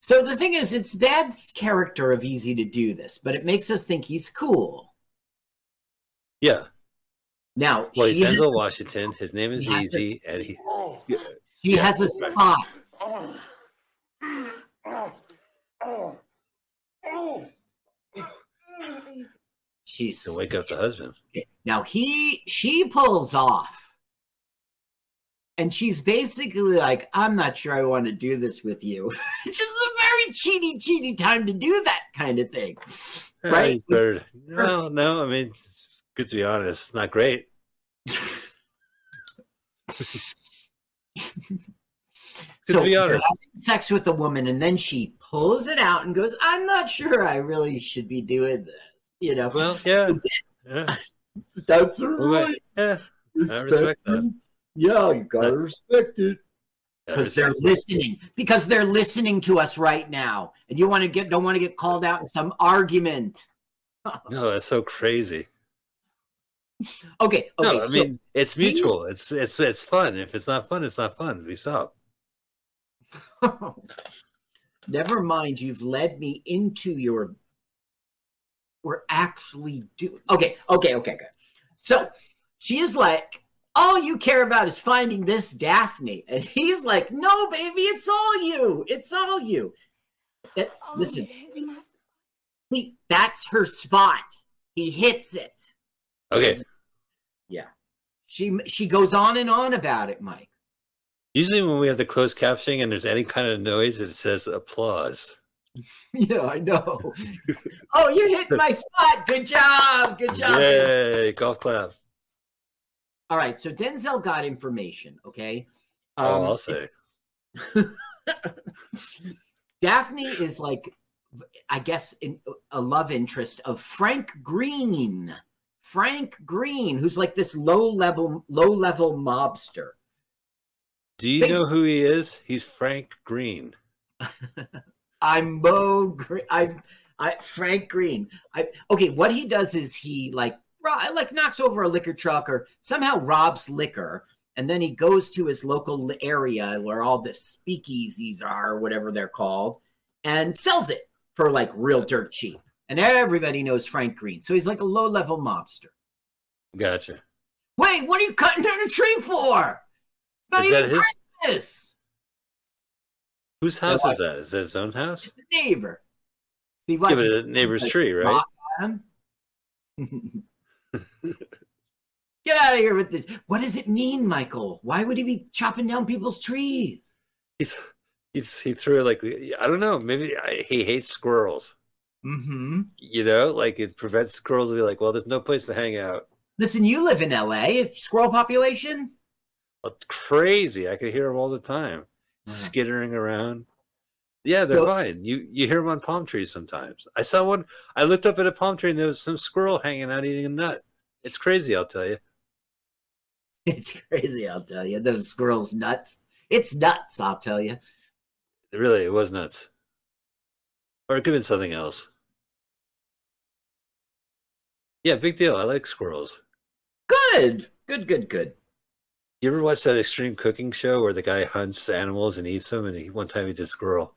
So the thing is, it's bad character of Easy to do this, but it makes us think he's cool.
Yeah.
Now
Well,
she,
he's
has,
Denzel Washington. His name is
he has a-
Easy, and he. Oh.
she has a spot. Oh. She's
to wake up the husband.
Now he she pulls off. And she's basically like, I'm not sure I want to do this with you. (laughs) Which is a very cheaty, cheaty time to do that kind of thing. Right?
better- (laughs) No, no. I mean, good to be honest, not great. (laughs) Good
so
to be honest.
having sex with a woman and then she pulls it out and goes, I'm not sure I really should be doing this. You know.
Well, yeah. (laughs) yeah.
That's
Well,
right.
Yeah. I respect that.
Yeah, you gotta respect it. Because they're
respect that.
listening. Because they're listening to us right now. And you want to get don't want to get called out in some argument. (laughs)
No, that's so crazy.
Okay, okay.
no, I
so-
mean it's mutual. It's it's it's fun. If it's not fun, it's not fun. We stop. (laughs)
Never mind, you've led me into your. We're actually doing. Okay, okay, okay, okay. So she is like, all you care about is finding this Daphne, and he's like, no, baby, it's all you. It's all you. That, listen, see, that's her spot. He hits it.
Okay.
Yeah. She she goes on and on about it, Mike.
Usually when we have the closed captioning and there's any kind of noise, it says applause. (laughs)
Yeah, I know. oh, you hit my spot. Good job. Good job.
Yay! Golf clap.
All right, so Denzel got information, okay?
oh,
Um,
I'll say. (laughs)
Daphne is like, I guess, in, a love interest of Frank Green. Frank Green, who's like this low level, low level mobster.
Do you know who he is? He's Frank Green. (laughs)
I'm Mo Green. I'm I, Frank Green. I, okay, what he does is he like like knocks over a liquor truck or somehow robs liquor, and then he goes to his local area where all the speakeasies are, or whatever they're called, and sells it for like real dirt cheap. And everybody knows Frank Green, so he's like a low level mobster.
Gotcha.
Wait, what are you cutting down a tree for? Not
Is that his?
Christmas.
Whose house
Yeah.
is that? Is that his own house?
The neighbor. See,
Yeah, but the neighbor's
Like,
tree, right? (laughs)
Get out of here with this. What does it mean, Michael? Why would he be chopping down people's trees?
He, th- he, th- he threw it like I don't know. Maybe I, he hates squirrels.
Mm-hmm.
You know, like it prevents squirrels to be like, well, there's no place to hang out.
Listen, you live in LA. Squirrel population?
It's crazy. I could hear them all the time, Mm. skittering around. Yeah, they're
So-
fine. You you hear them on palm trees sometimes. I saw one. I looked up at a palm tree and there was some squirrel hanging out eating a nut. It's crazy, I'll tell you. (laughs)
It's crazy, I'll tell you. Those squirrels nuts. It's nuts, I'll tell you.
Really, it was nuts. Or it could have been something else. Yeah, big deal. I like squirrels.
Good. Good, good, good.
You ever watch that extreme cooking show where the guy hunts animals and eats them? And he, one time he did squirrel.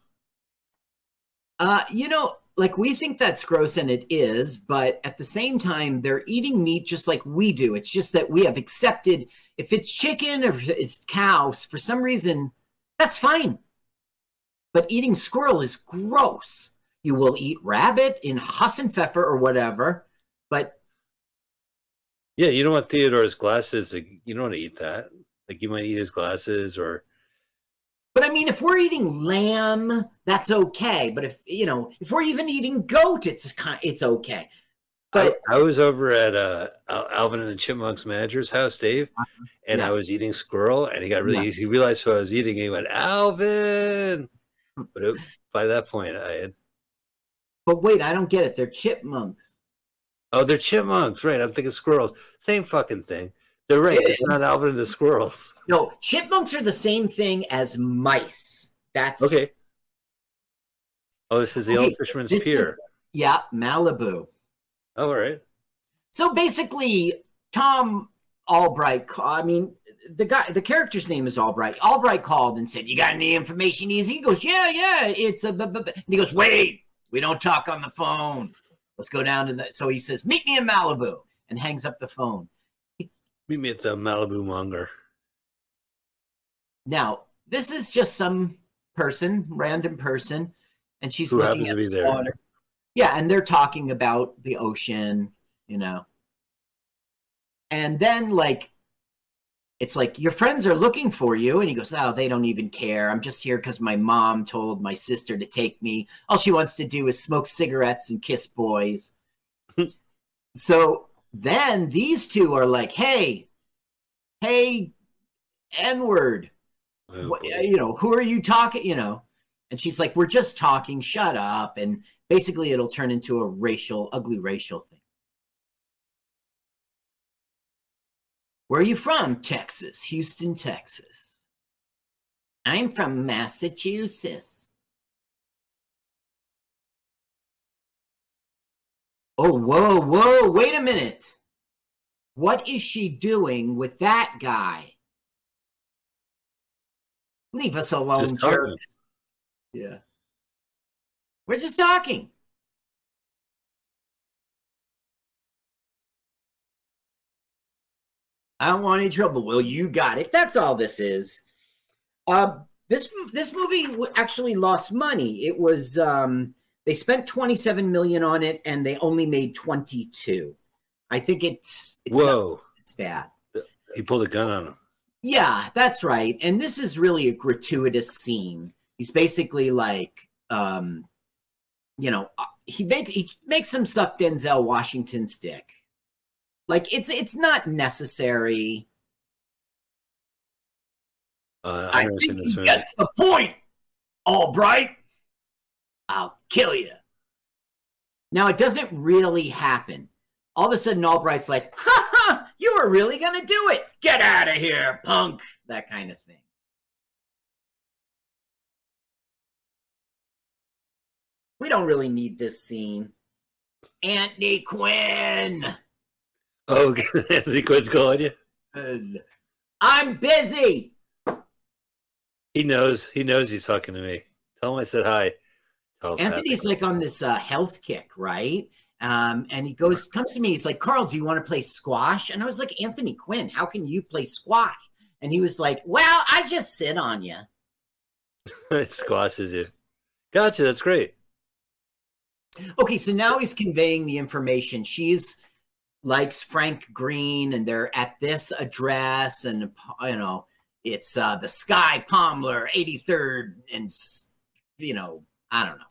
Uh, you know, like we think that's gross and it is, but at the same time, they're eating meat just like we do. It's just that we have accepted if it's chicken or it's cows, for some reason, that's fine. But eating squirrel is gross. You will eat rabbit in Hasenpfeffer or whatever, but
Yeah, you don't want Theodore's glasses. like, You don't want to eat that. Like you might eat his glasses or
but I mean, if we're eating lamb, that's okay. But if you know, if we're even eating goat, it's kind, it's okay.
I, I was over at uh, Alvin and the Chipmunks manager's house, Dave, and
Yeah.
I was eating squirrel, and he got really
Yeah.
he realized what I was eating, and he went Alvin. But it, by that point, I had
But wait, I don't get it. They're chipmunks.
Oh, they're chipmunks, right? I'm thinking squirrels, same fucking thing. They're right.
It
It's not. Alvin and the squirrels. (laughs)
No, chipmunks are the same thing as mice. That's
Okay. Oh, this is the
Okay,
old Fisherman's Pier.
is- yeah, Malibu.
Oh, all right.
So basically, Tom Albright. I mean, the guy, the character's name is Albright. Albright called and said, "You got any information?" He goes, "Yeah, yeah, it's a." bu-" And he goes, "Wait, we don't talk on the phone. Let's go down to the." So he says, "Meet me in Malibu," and hangs up the phone.
Meet me at the Malibu Monger.
Now, this is just some person, random person, and she's
Who
looking at the water. Yeah, and they're talking about the ocean, you know. And then, like, it's like your friends are looking for you, and he goes, "Oh, they don't even care. I'm just here because my mom told my sister to take me. All she wants to do is smoke cigarettes and kiss boys." (laughs) so then these two are like, "Hey, hey, N word."
Oh,
you know, who are you talking? You know, and she's like, "We're just talking. Shut up." And basically, it'll turn into a racial, ugly racial thing. Where are you from? Texas, Houston, Texas. I'm from Massachusetts. Oh, whoa, whoa, wait a minute. What is she doing with that guy? Leave us alone, Yeah. We're just talking. I don't want any trouble. Well, you got it. That's all this is. Uh, this this movie actually lost money. It was um, they spent 27 million on it and they only made 22. I think it's it's not-
Whoa.
it's bad.
He pulled a gun on him.
Yeah, that's right. And this is really a gratuitous scene. He's basically like, um, you know, uh, he make, he makes him suck Denzel Washington's dick. Like it's it's not necessary.
Uh,
I
seen
think he
movie.
gets the point. Albright, I'll kill you. Now it doesn't really happen. All of a sudden, Albright's like, "Ha ha! You were really gonna do it? Get out of here, punk!" That kind of thing. We don't really need this scene. Anthony Quinn.
Oh, (laughs) Anthony Quinn's calling you.
I'm busy.
He knows. He knows he's talking to me. Tell him I said hi.
Anthony's like on this uh, health kick, right? Um, and he goes, comes to me. He's like, Carl, do you want to play squash? And I was like, Anthony Quinn, how can you play squash? And he was like, Well, I just sit on you. (laughs)
it squashes you. Gotcha. That's great.
Okay, so now he's conveying the information. She's likes Frank Green, and they're at this address, and you know, it's uh, the Sky Palmer, 83rd, and you know, I don't know.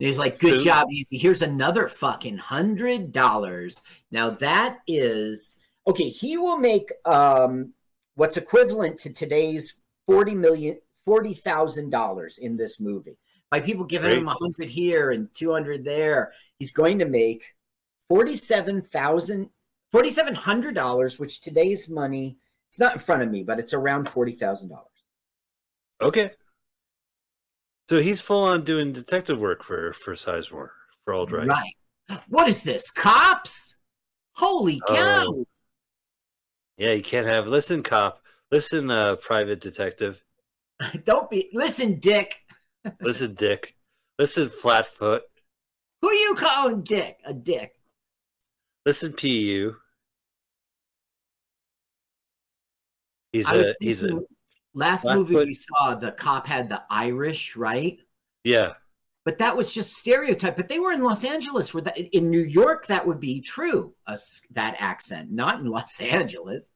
And He's like, good job, easy. Here's another fucking hundred dollars. Now that is okay. He will make um what's equivalent to today's forty million, forty thousand dollars in this movie. By people giving him a hundred here and two hundred there, he's going to make forty-seven thousand, forty-seven hundred dollars, which today's money. It's not in front of me, but it's around forty thousand dollars.
Okay. So he's full on doing detective work for for Sizemore for Albright.
Right. What is this? Cops? Holy cow!
Oh. Yeah, you can't have. Listen, cop. Listen, uh, private detective. (laughs)
Don't be. Listen, Dick.
Listen, Dick. Listen, Flatfoot.
Who you calling Dick? A dick.
Listen, Pu. He's
I
a he's a
last
Blackfoot.
movie we saw, the cop had the Irish, right?
yeah.
But that was just stereotype. But they were in Los Angeles. Where that in New York, that would be true. Uh, that accent, not in Los (laughs) Angeles.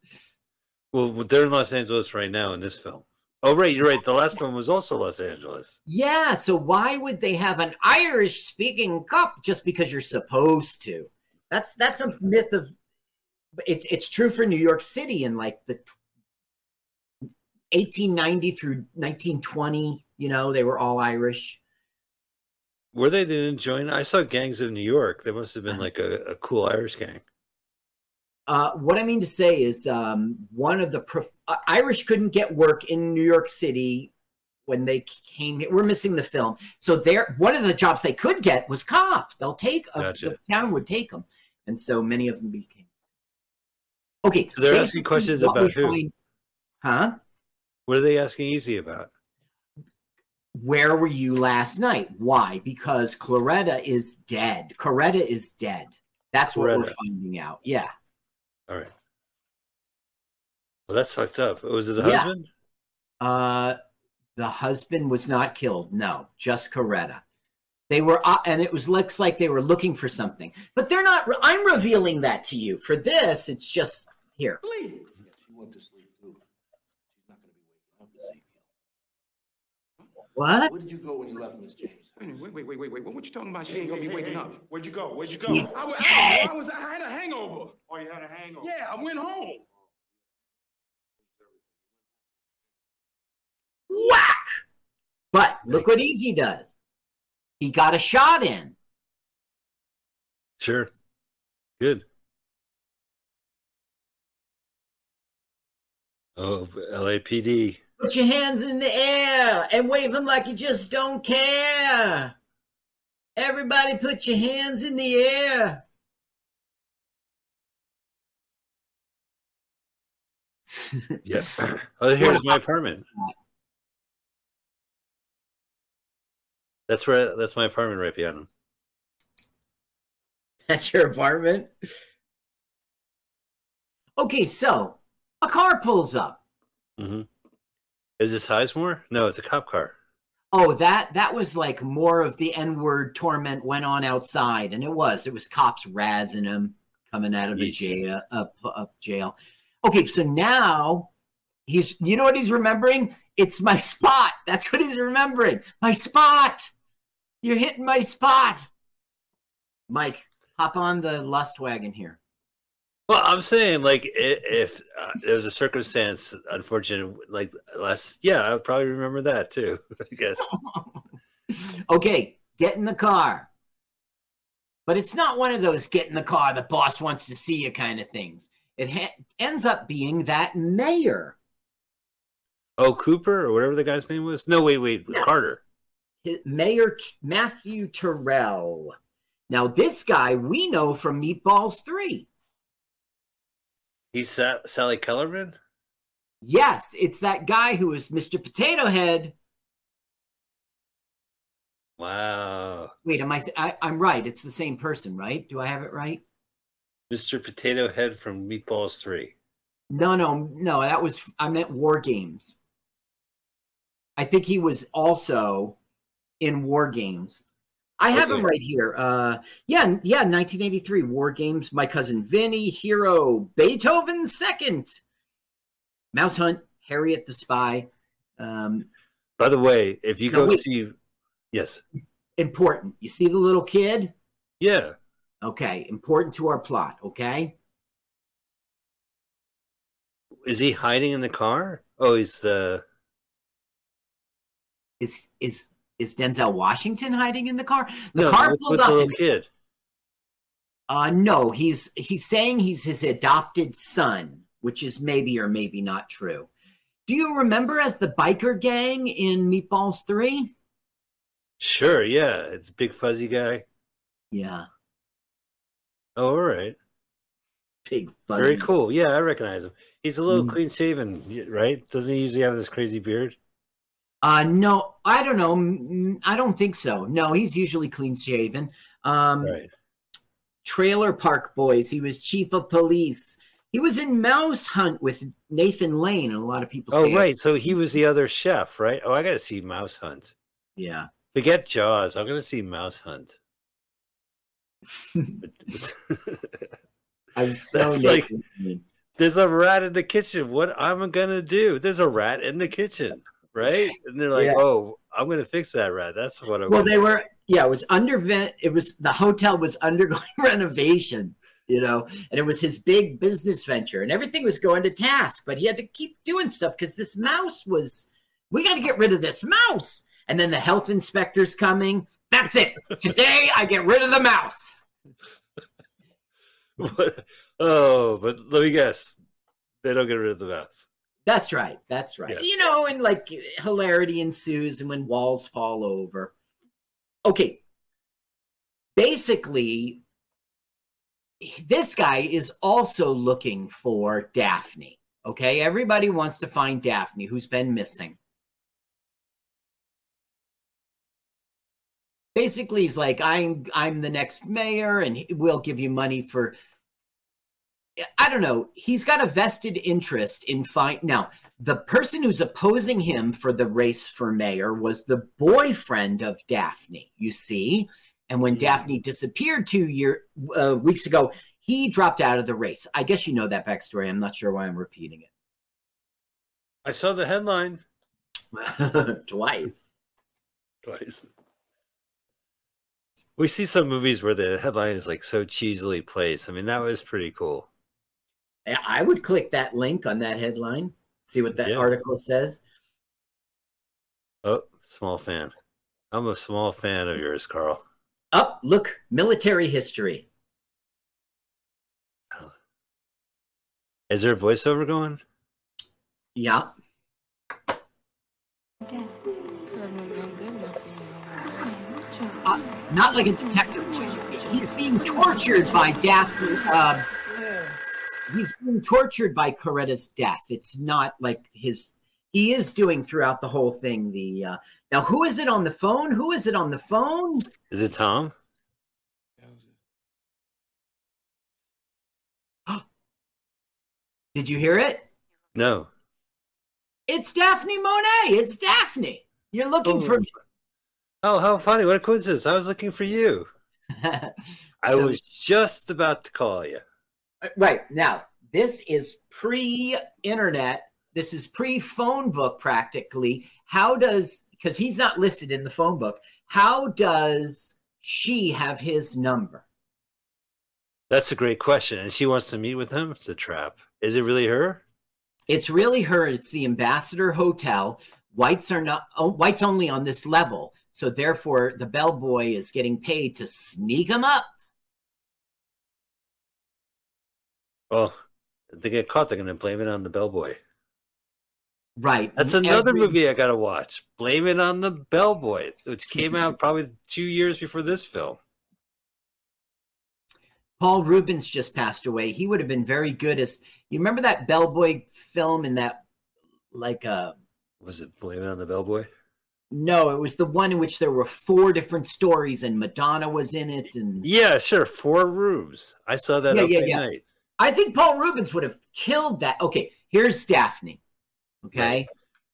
Well, they're in Los Angeles right now in this film. Oh, right, you're right. The last one was also Los Angeles.
Yeah. So why would they have an Irish speaking cup just because you're supposed to? That's that's a myth of. It's it's true for New York City in like the 1890 through 1920. You know, they were all Irish.
Were they? They didn't join. I saw Gangs of New York. They must have been uh-huh. like a, a cool Irish gang.
Uh, what I mean to say is, um, one of the prof- uh, Irish couldn't get work in New York City when they came here. We're missing the film, so there. One of the jobs they could get was cop. They'll take a,
Gotcha.
the town would take them, and so many of them became. Okay.
So they're asking questions about who?
find- huh?
What are they asking Easy about?
Where were you last night? Why? Because Claretta is dead. Coretta is dead. That's what we're finding out. Yeah.
All right. Well, that's fucked up. Was it the
Yeah.
husband?
Uh, the husband was not killed. No, just Coretta. They were, uh, and it was looks like they were looking for something, but they're not. I'm revealing that to you. For this, it's just here.
Sleep. Yes, she went to sleep too. She's not going to be waking up,
What?
Where did you go when you left, Miss James?
Wait, wait, wait, wait, wait. What were you talking about? She ain't gonna be waking up.
Where'd you go? Where'd you go?
I, was, I, I was- I had a hangover.
Oh, you had a hangover.
Yeah, I went home.
Whack! But look what Easy does. He got a shot in.
Sure. Good. Oh, LAPD.
Put your hands in the air and wave them like you just don't care. Everybody, put your hands in the air. (laughs)
Yeah. Oh, here's my apartment. That's where. That's my apartment right behind him.
That's your apartment. Okay, so a car pulls up.
hmm Is this Sizemore? No, it's a cop car.
Oh, that that was like more of the N-word torment went on outside, and it was. It was cops razzing him coming out of the jail up up jail. Okay, so now he's you know what he's remembering? It's my spot. That's what he's remembering. My spot. You're hitting my spot. Mike, hop on the lust wagon here.
Well, I'm saying like if uh, there was a circumstance, unfortunate, like last, yeah, I would probably remember that too. (laughs) I guess. (laughs)
Okay, get in the car. But it's not one of those get in the car, the boss wants to see you kind of things. It ha- ends up being that mayor,
Oh, Cooper or whatever the guy's name was. No, wait, wait,
Yes.
Carter.
Mayor T- Matthew Terrell. Now, this guy we know from Meatballs 3.
He's Sa- Sally Kellerman.
Yes, it's that guy who is Mr. Potato Head.
Wow,
Wait, am I, th- I? I'm right. It's the same person, right? Do I have it right?
Mr. Potato Head from Meatballs Three.
No, no, no. That was I meant War Games. I think he was also in War Games. I have him
Okay.
right here. Uh, yeah, yeah, 1983 War Games. My cousin Vinny, Hero, Beethoven second, Mouse Hunt, Harriet the Spy. Um,
By the way, if you
No,
go
wait.
see, yes,
important. You see the little kid?
yeah,
Okay, important to our plot. Okay.
is he hiding in the car? Oh, he's the.
Is is is Denzel Washington hiding in the car? The
no,
car pulled
with
up.
the little kid.
Uh, no, he's he's saying he's his adopted son, which is maybe or maybe not true. Do you remember as the biker gang in Meatballs Three?
Sure, yeah, it's a big fuzzy guy.
Yeah,
Oh, all right,
big fuzzy.
very cool. Yeah, I recognize him. He's a little
Mm.
clean shaven, right? Doesn't he usually have this crazy beard?
Uh, no, I don't know. I don't think so. No, he's usually clean shaven. Um,
Right.
Trailer Park Boys. He was chief of police. He was in Mouse Hunt with Nathan Lane, and a lot of people.
Oh, right.
it's-
So he was the other chef, right? Oh, I got to see Mouse Hunt.
Yeah.
Forget Jaws. I'm going to see Mouse Hunt. (laughs)
I'm (laughs) so
like- There's a rat in the kitchen. What am I going to do? There's a rat in the kitchen, right? And they're like,
Yeah.
oh, I'm going to fix that rat. That's what I'm
Well, they were. Yeah, it was under. Vent. It was the hotel was (laughs) undergoing renovations. You know, and it was his big business venture, and everything was going to task. But he had to keep doing stuff because this mouse was. We got to get rid of this mouse. And then the health inspector's coming. That's it. Today I get rid of the mouse. (laughs)
Oh, but let me guess. They don't get rid of the mouse.
That's right. That's right.
Yes.
You know, and like hilarity ensues and when walls fall over. Okay. Basically, this guy is also looking for Daphne. Okay, everybody wants to find Daphne, who's been missing. Basically, he's like, "I'm I'm the next mayor, and we'll give you money for." I don't know. He's got a vested interest in find now. The person who's opposing him for the race for mayor was the boyfriend of Daphne. You see, and when Daphne disappeared two year uh, weeks ago, he dropped out of the race. I guess you know that backstory. I'm not sure why I'm repeating it.
I saw the headline (laughs)
twice.
twice. We see some movies where the headline is like so cheesily placed. I mean, that was pretty cool.
I- would click that link on that headline, see what that
Yeah.
article says.
Oh, small fan. I'm a small fan of yours, Carl.
Up, look, military history.
Is there a voiceover going?
Yeah. Uh, not like a detective. He's being tortured by Daphne. Um, he's being tortured by Coretta's death. It's not like his. He is doing throughout the whole thing. The uh, now, who is it on the phone? Who is it on the phone?
Is it Tom? (gasps)
Did you hear it?
No.
It's Daphne Monet. It's Daphne. You're looking for.
Oh, how funny. What a coincidence. I was looking for you. (laughs) I
So-
was just about to call you.
Uh, right now, this is pre-internet. This is pre-phone book practically. How does because he's not listed in the phone book? How does she have his number?
That's a great question. And she wants to meet with him? It's a trap. Is it really her?
It's really her. It's the Ambassador Hotel. Whites are not oh, whites only on this level, so therefore the bellboy is getting paid to sneak him up.
Well, if they get caught, they're going to blame it on the bellboy.
Right.
That's another
Every-
movie I got to watch. Blame it on the bellboy, which came out (laughs) probably two years before this film.
Paul Reubens just passed away. He would have been very good as you remember that bellboy film in that like uh
Was it Blame It on the Bellboy?
no, it was the one in which there were four different stories and Madonna was in it and
Yeah, sure. Four rooms. I saw that
Yeah, yeah, yeah.
night.
I think Paul Reubens would have killed that. Okay, here's Daphne. Okay.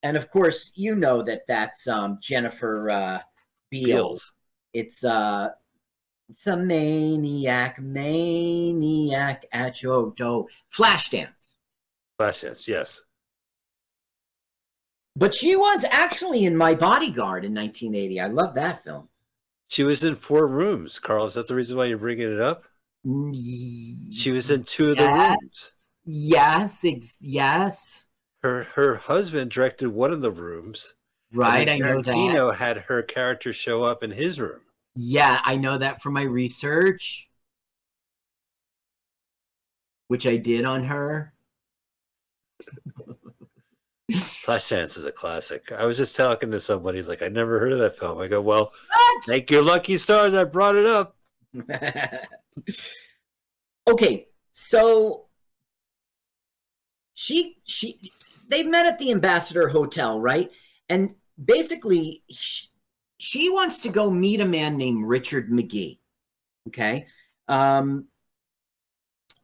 And of course, you know that that's um Jennifer uh Beals.
Beals.
It's uh it's a maniac, maniac at your door. Flashdance.
Flashdance, yes.
But she was actually in My Bodyguard in 1980. I love that film.
She was in four rooms. Carl, is that the reason why you're bringing it up? She was in two of the rooms.
Yes, ex- yes.
Her her husband directed one of the rooms.
Right, I know that.
Tarantino had her character show up in his room.
Yeah, I know that from my research, which I did on her. (laughs)
Flashdance is a classic. I was just talking to somebody. He's like, I never heard of that film. I go, well, thank your lucky stars. I brought it up. (laughs)
okay, so she she they met at the Ambassador Hotel, right? And basically, she, she wants to go meet a man named Richard McGee. Okay, um,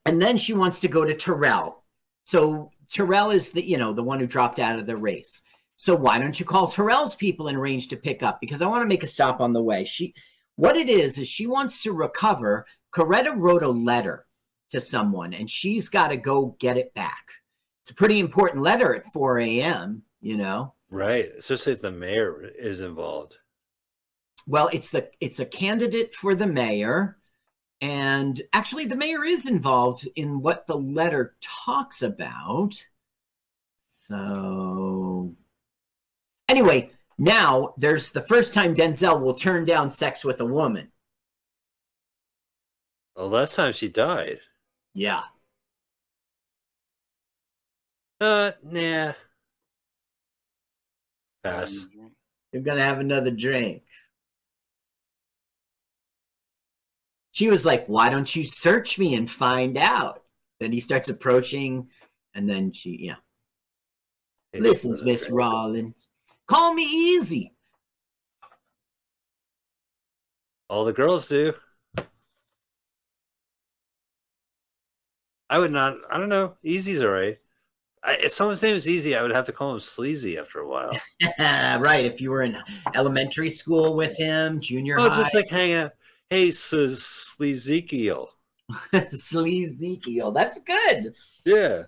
and then she wants to go to Terrell. So Terrell is the you know the one who dropped out of the race. So why don't you call Terrell's people and arrange to pick up? Because I want to make a stop on the way. She what it is is she wants to recover. Coretta wrote a letter to someone and she's got to go get it back. It's a pretty important letter at 4 a.m., you know.
Right. Especially if the mayor is involved.
Well, it's the it's a candidate for the mayor. And actually the mayor is involved in what the letter talks about. So anyway, now there's the first time Denzel will turn down sex with a woman.
Well, last time she died.
Yeah.
Uh, nah. Pass.
You're gonna have another drink. she was like, "Why don't you search me and find out?" Then he starts approaching, and then she, yeah, listens, Miss Rawlins, call me easy.
All the girls do. I would not. I don't know. Easy's all right. I, if someone's name is Easy, I would have to call him Sleazy after a while. (laughs)
right. If you were in elementary school with him, junior
oh,
high.
Oh, high, just like hang out. Hey, Sleazekiel. (laughs)
Sleazekiel. That's good.
Yeah.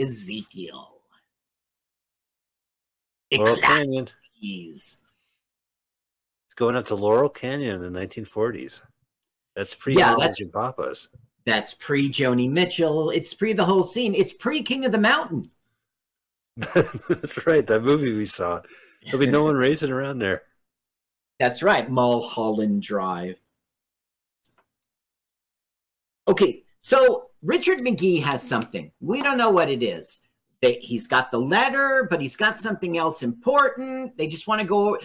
Ezekiel.
Laurel Canyon. It's going up to Laurel Canyon in the 1940s. That's pre
Yeah, that's-
and Papas.
That's pre Joni Mitchell. It's pre the whole scene. It's pre King of the Mountain. (laughs)
That's right. That movie we saw. There'll be no one racing around there.
That's right, Mulholland Drive. Okay, so Richard McGee has something. We don't know what it is. They, he's got the letter, but he's got something else important. They just want to go.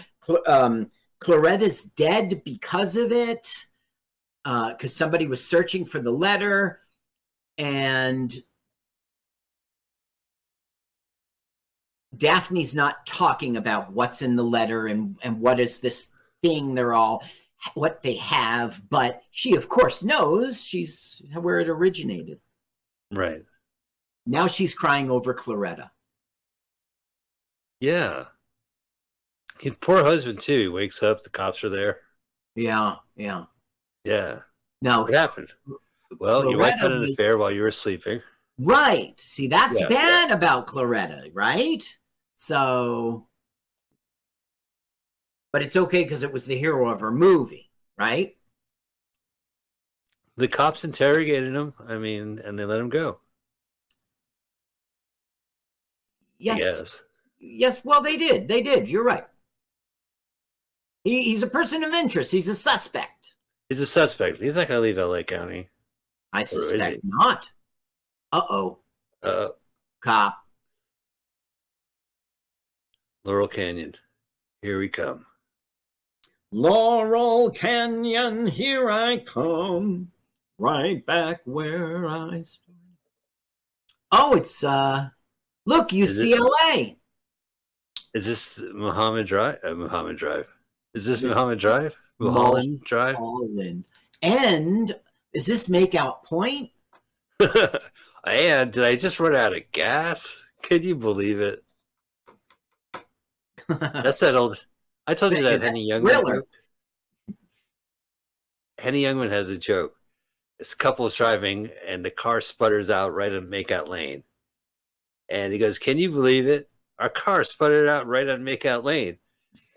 Um, Claretta's dead because of it, Uh, because somebody was searching for the letter, and Daphne's not talking about what's in the letter and and what is this thing they're all what they have, but she of course knows she's where it originated.
Right.
Now she's crying over Claretta.
Yeah. His poor husband too. He wakes up. The cops are there.
Yeah, yeah.
Yeah.
Now
What happened? Well, your wife had an affair while you were sleeping.
Right. See, that's
Yeah,
bad about Claretta, right? So, but it's okay because it was the hero of her movie, right?
The cops interrogated him. I mean, and they let him go.
Yes.
Yes.
Yes. Well, they did. They did. You're right. He, he's a person of interest. He's a suspect.
He's a suspect. He's not going to leave LA County.
I suspect not. Uh oh.
Uh,
Cop.
Laurel Canyon. Here we come.
Laurel Canyon, here I come, right back where I started. Oh, it's uh, look,
Is it-
UCLA.
Is this Muhammad Drive? Uh, Muhammad Drive. Is this Muhammad Drive? Mulholland Drive?
Mulholland. And is this Makeout Point? (laughs)
and did I just run out of gas? Can you believe it? That's that old. I told you (laughs) that Henny Youngman.
Thriller.
Henny Youngman has a joke. This couple is driving and the car sputters out right on Makeout Lane. And he goes, Can you believe it? Our car sputtered out right on Makeout Lane.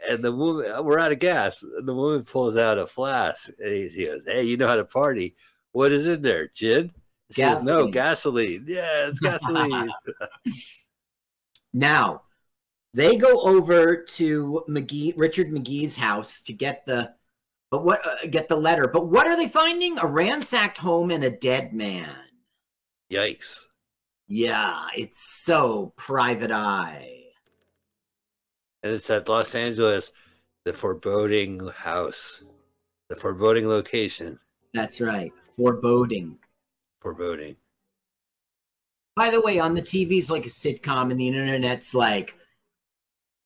And the woman, we're out of gas. And the woman pulls out a flask. And he, he goes, Hey, you know how to party. What is in there? Gin? She goes, No, gasoline. Yeah, it's gasoline. (laughs)
Now, they go over to McGee, Richard McGee's house to get the, but what uh, get the letter. But what are they finding? A ransacked home and a dead man.
Yikes.
Yeah, it's so private eye.
And it's at Los Angeles, the foreboding house, the foreboding location,
That's right. Foreboding.
foreboding.
By the way, on the TV's like a sitcom, and the internet's like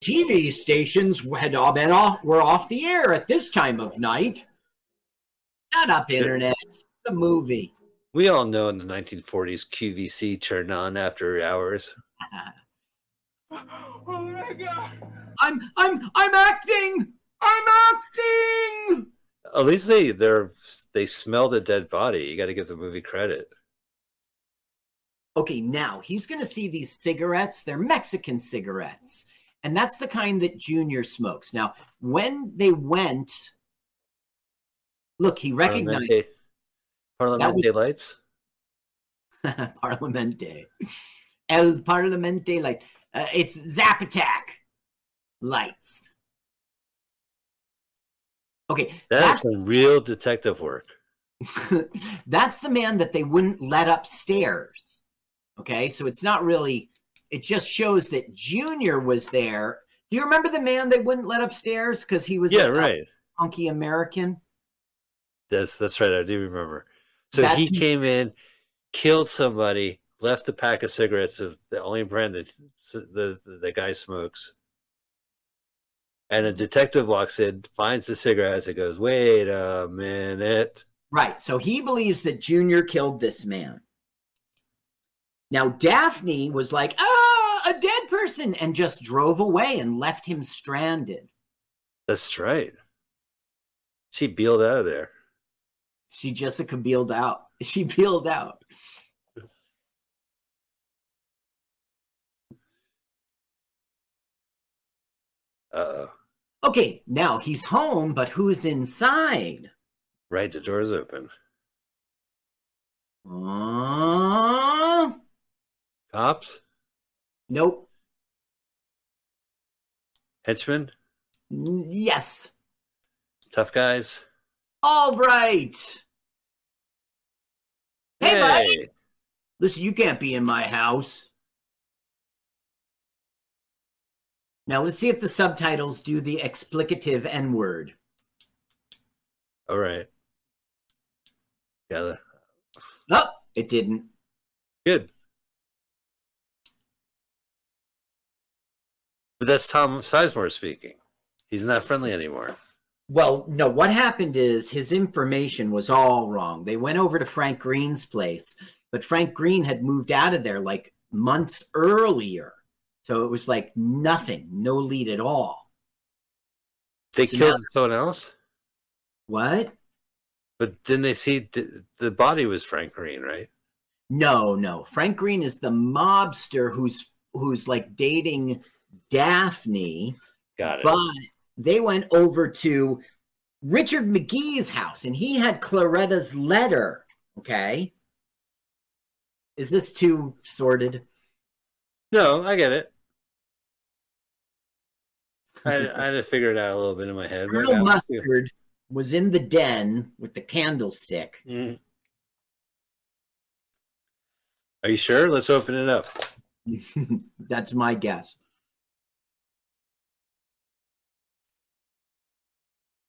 TV stations had all been off were off the air at this time of night. Shut up, internet. It's a movie.
We all know in the 1940s QVC turned on after hours. (laughs)
Oh I'm I'm I'm acting. I'm acting.
At least they they're they smelled a dead body. You got to give the movie credit.
Okay, now he's going to see these cigarettes. They're Mexican cigarettes. And that's the kind that Junior smokes. Now, when they went, look, he recognized
Parlamente, Parlamente lights. (laughs)
Parlamente. El Parlamente light. Uh, it's Zap Attack lights. Okay,
That's some real detective work. (laughs)
that's the man that they wouldn't let upstairs. Okay, so it's not really, it just shows that Junior was there. Do you remember the man they wouldn't let upstairs because he was
Yeah,
a
right.
funky American?
That's that's right. I do remember. So he came in, killed somebody, left a pack of cigarettes of the only brand that the the, the guy smokes. And a detective walks in, finds the cigarettes, and goes, "Wait a minute."
Right. So he believes that Junior killed this man. Now, Daphne was like, ah, a dead person, and just drove away and left him stranded.
That's right. She peeled out of there.
She Jessica peeled out. (laughs) She peeled out.
Uh oh.
Okay, now he's home, but who's inside?
Right, the door's open.
Uh,
Cops,
nope.
henchmen,
Yes.
tough guys.
All right. Hey, buddy.
Hey,
Listen, you can't be in my house. Now let's see if the subtitles do the explicative N word.
all right. Yeah,
Oh, it didn't.
good. But that's Tom Sizemore speaking. He's not friendly anymore.
Well, no, what happened is his information was all wrong. They went over to Frank Green's place, but Frank Green had moved out of there like months earlier. So it was like nothing, no lead at all.
They
So
killed
now-
someone else,
What?
but then they see the, the body was Frank Green, right?
No, no. Frank Green is the mobster who's who's like dating Daphne,
Got it.
but they went over to Richard McGee's house and he had Claretta's letter. Okay. Is this too sordid?
No, I get it. I, I had to figure it out a little bit in my head. but
Colonel
got.
Mustard was in the den with the candlestick.
Mm. Are you sure? Let's open it up. (laughs)
That's my guess.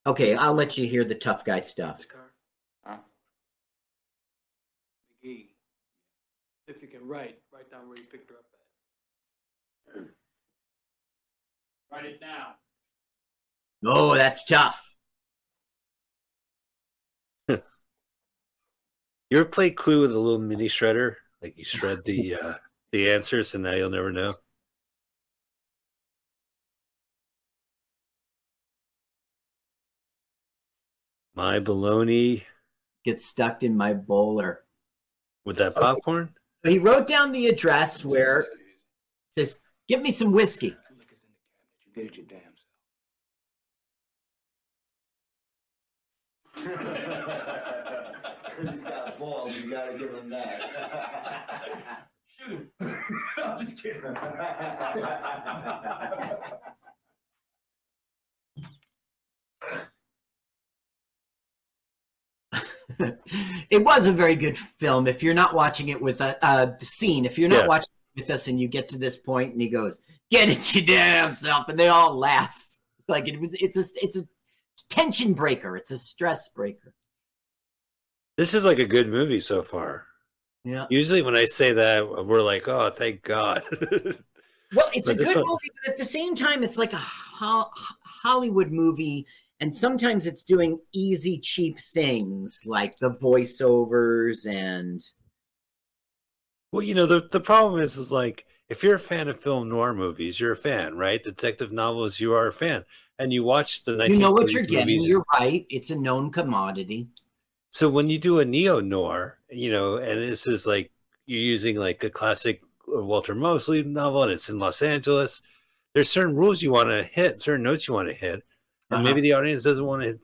Okay, I'll let you hear the tough guy stuff.
McGee. If you can write, write down where you picked her up at. Write it down.
Oh, that's tough. (laughs)
You ever play Clue with a little mini shredder? Like you shred the (laughs) uh, the answers, and now you'll never know. My baloney
Gets stuck in my bowler.
with that popcorn.
So he wrote down the address where says, "Give me some whiskey."
You it your damn (laughs)
He's got balls, you gotta give him that. (laughs)
Shoot him. (laughs) I'm just kidding.
it was a very good film. If you're not watching it with a uh, scene, if you're not
Yeah.
watching it with us and you get to this point and he goes, "Get it (laughs) your damn self," and they all laugh like it was. It's a it's a tension breaker. It's a stress breaker.
This is like a good movie so far.
Yeah.
Usually, when I say that, we're like, "Oh, thank God." (laughs)
Well, it's
But
a good
one-
movie, but at the same time, it's like a ho- Hollywood movie, and sometimes it's doing easy, cheap things like the voiceovers and
Well, you know, the the problem is, is like if you're a fan of film noir movies, you're a fan, right? Detective novels, you are a fan, and you watch the
you know what you're getting.
movies.
You're right. It's a known commodity.
So when you do a neo noir, you know, and this is like you're using like a classic Walter Mosley novel, and it's in Los Angeles. There's certain rules you want to hit, certain notes you want to hit, and
Uh-huh.
maybe the audience doesn't want to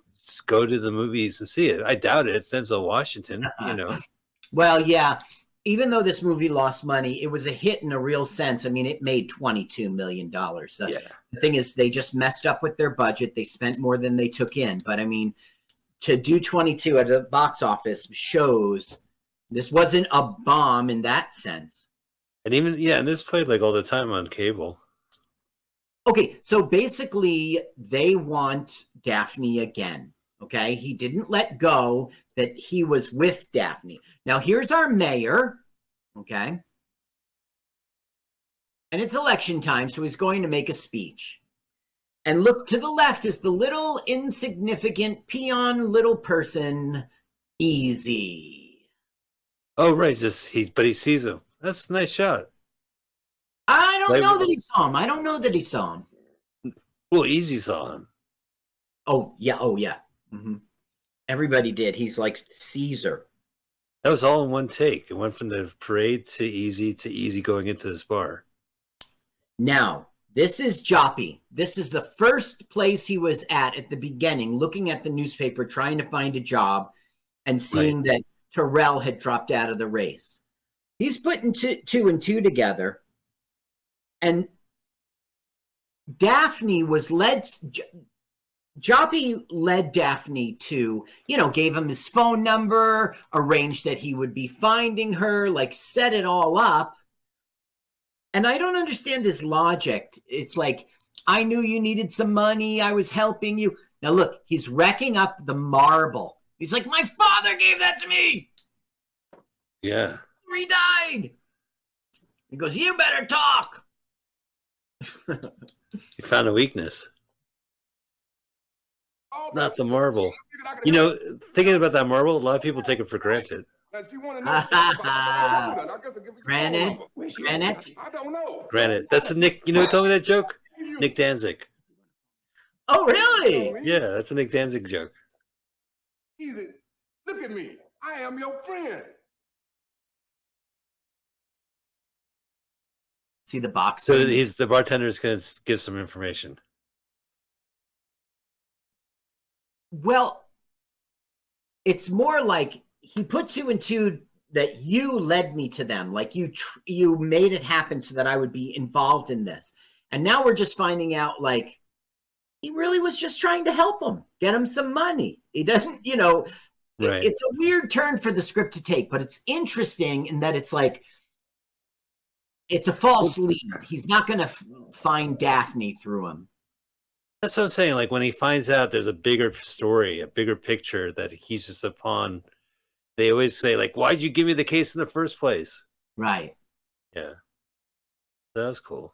go to the movies and see it. I doubt it. It's Denzel Washington, you know. (laughs)
Well, yeah. Even though this movie lost money, it was a hit in a real sense. I mean, it made twenty-two million dollars.
Yeah.
The thing is, they just messed up with their budget. They spent more than they took in. But I mean, to do twenty-two at the box office shows this wasn't a bomb in that sense.
And even yeah, and this played like all the time on cable.
Okay, so basically, they want Daphne again. Okay. He didn't let go that he was with Daphne. Now, here's our mayor. Okay. And it's election time, so he's going to make a speech. And look to the left is the little insignificant peon little person, Easy.
Oh, right. Just he, but he sees him. That's a nice shot.
I don't
Like-
know that he saw him. I don't know that he saw him.
Well, Easy saw him.
Oh, yeah. Oh, yeah. hmm Everybody did. He's like Caesar.
That was all in one take. It went from the parade to Easy to Easy going into this bar.
Now, this is Joppy. This is the first place he was at at the beginning, looking at the newspaper, trying to find a job, and seeing that Terrell had dropped out of the race. He's putting two, two and two together. And Daphne was led, J- Joppy led Daphne to, you know, gave him his phone number, arranged that he would be finding her, like set it all up. And I don't understand his logic. It's like, I knew you needed some money. I was helping you. Now, look, he's wrecking up the marble. He's like, My father gave that to me.
Yeah.
He died. He goes, You better talk. (laughs)
He found a weakness. Not the marble. You know, thinking about that marble, a lot of people take it for granted. (laughs)
Granite. Granite.
I don't know.
Granted, that's a Nick. You know who told me that joke? Nick Danzig.
Oh, really?
Yeah, that's a Nick Danzig joke.
Easy. Look at me. I am your friend.
See the box.
So he's the bartender is going to give some information.
Well, it's more like he put two and two that you led me to them. Like you, tr- you made it happen so that I would be involved in this. And now we're just finding out like he really was just trying to help him, get him some money. He doesn't, you know, it-
Right.
it's a weird turn for the script to take, but it's interesting in that it's like it's a false lead. He's not going to f- find Daphne through him.
That's what I'm saying. Like when he finds out there's a bigger story, a bigger picture that he's just a pawn. They always say like, "Why'd you give me the case in the first place?"
Right.
Yeah, that was cool.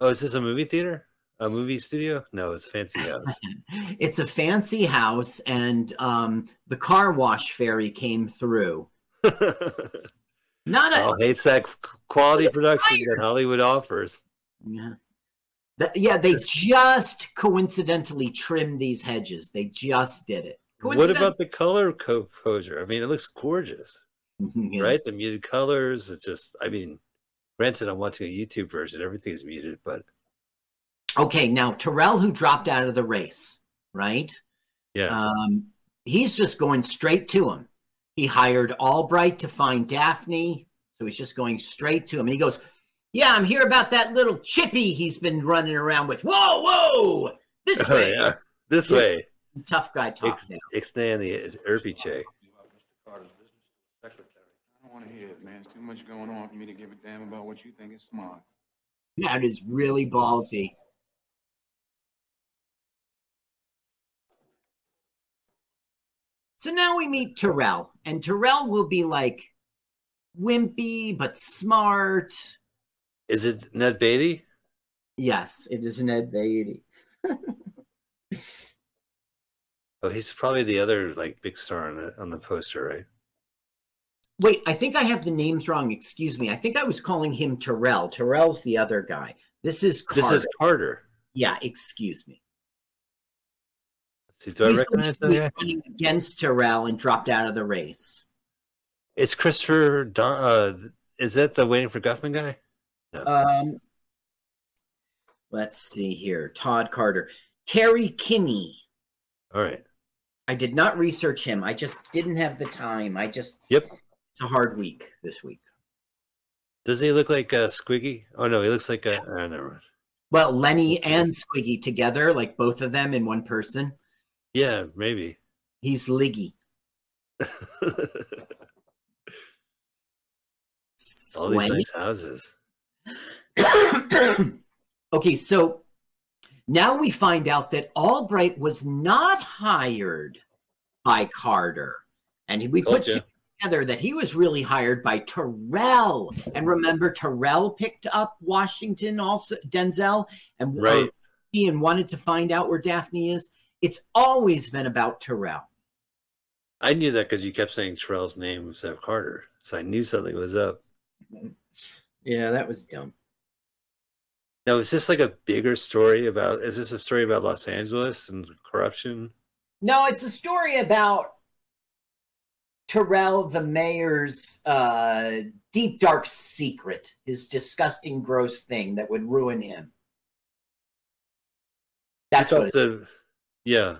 Oh, is this a movie theater? A movie studio? No, it's fancy house. (laughs)
it's a fancy house and um the car wash ferry came through (laughs) not a
All hates that quality production that Hollywood offers.
yeah Th- yeah they just coincidentally trimmed these hedges they just did it
What about the color composure? I mean, it looks gorgeous,
Yeah.
right? The muted colors. It's just, I mean, granted, I'm watching a YouTube version. Everything's muted, but
okay now terrell who dropped out of the race right
yeah.
um he's just going straight to him he hired albright to find daphne so he's just going straight to him and he goes yeah i'm here about that little chippy he's been running around with whoa whoa this (laughs)
Oh,
way
yeah. This
Yeah.
way.
tough guy talk
Ex-
now
Extend the Irpy check.
I don't want to hear it, man. It's too much going on for me to give a damn about what you think is smart.
that is really ballsy so now we meet terrell and terrell will be like wimpy but smart
Is it Ned Beatty?
yes it is ned beatty (laughs)
Oh, he's probably the other like big star on the on the poster, right?
Wait, I think I have the names wrong. Excuse me. I think I was calling him Terrell. Terrell's the other guy. This is Carter.
This is Carter.
yeah, excuse me.
See, do I
He's
recognize that
running against Terrell and dropped out of the race.
It's Christopher. Don, uh, is that the Waiting for Guffman guy?
Um, let's see here. Todd Carter, Terry Kinney.
All right.
I did not research him. I just didn't have the time. I just
Yep.
It's a hard week this week.
Does he look like uh, Squiggy? Oh no, he looks like a. Uh, never mind.
Well, Lenny and Squiggy together, like both of them in one person.
Yeah, maybe.
He's Liggy. (laughs)
All these nice houses. (coughs)
okay, so Now we find out that Albright was not hired by Carter. And we
Told
put together that he was really hired by Terrell. And remember, Terrell picked up Washington, also Denzel, and
Right.
Ian wanted to find out where Daphne is. It's always been about Terrell.
I knew that because you kept saying Terrell's name instead of Carter, so I knew something was up.
Yeah, that was dumb.
Now, is this like a bigger story about? Is this a story about Los Angeles and corruption?
No, it's a story about Terrell, the mayor's uh, deep, dark secret, his disgusting, gross thing that would ruin him. That's what
The yeah,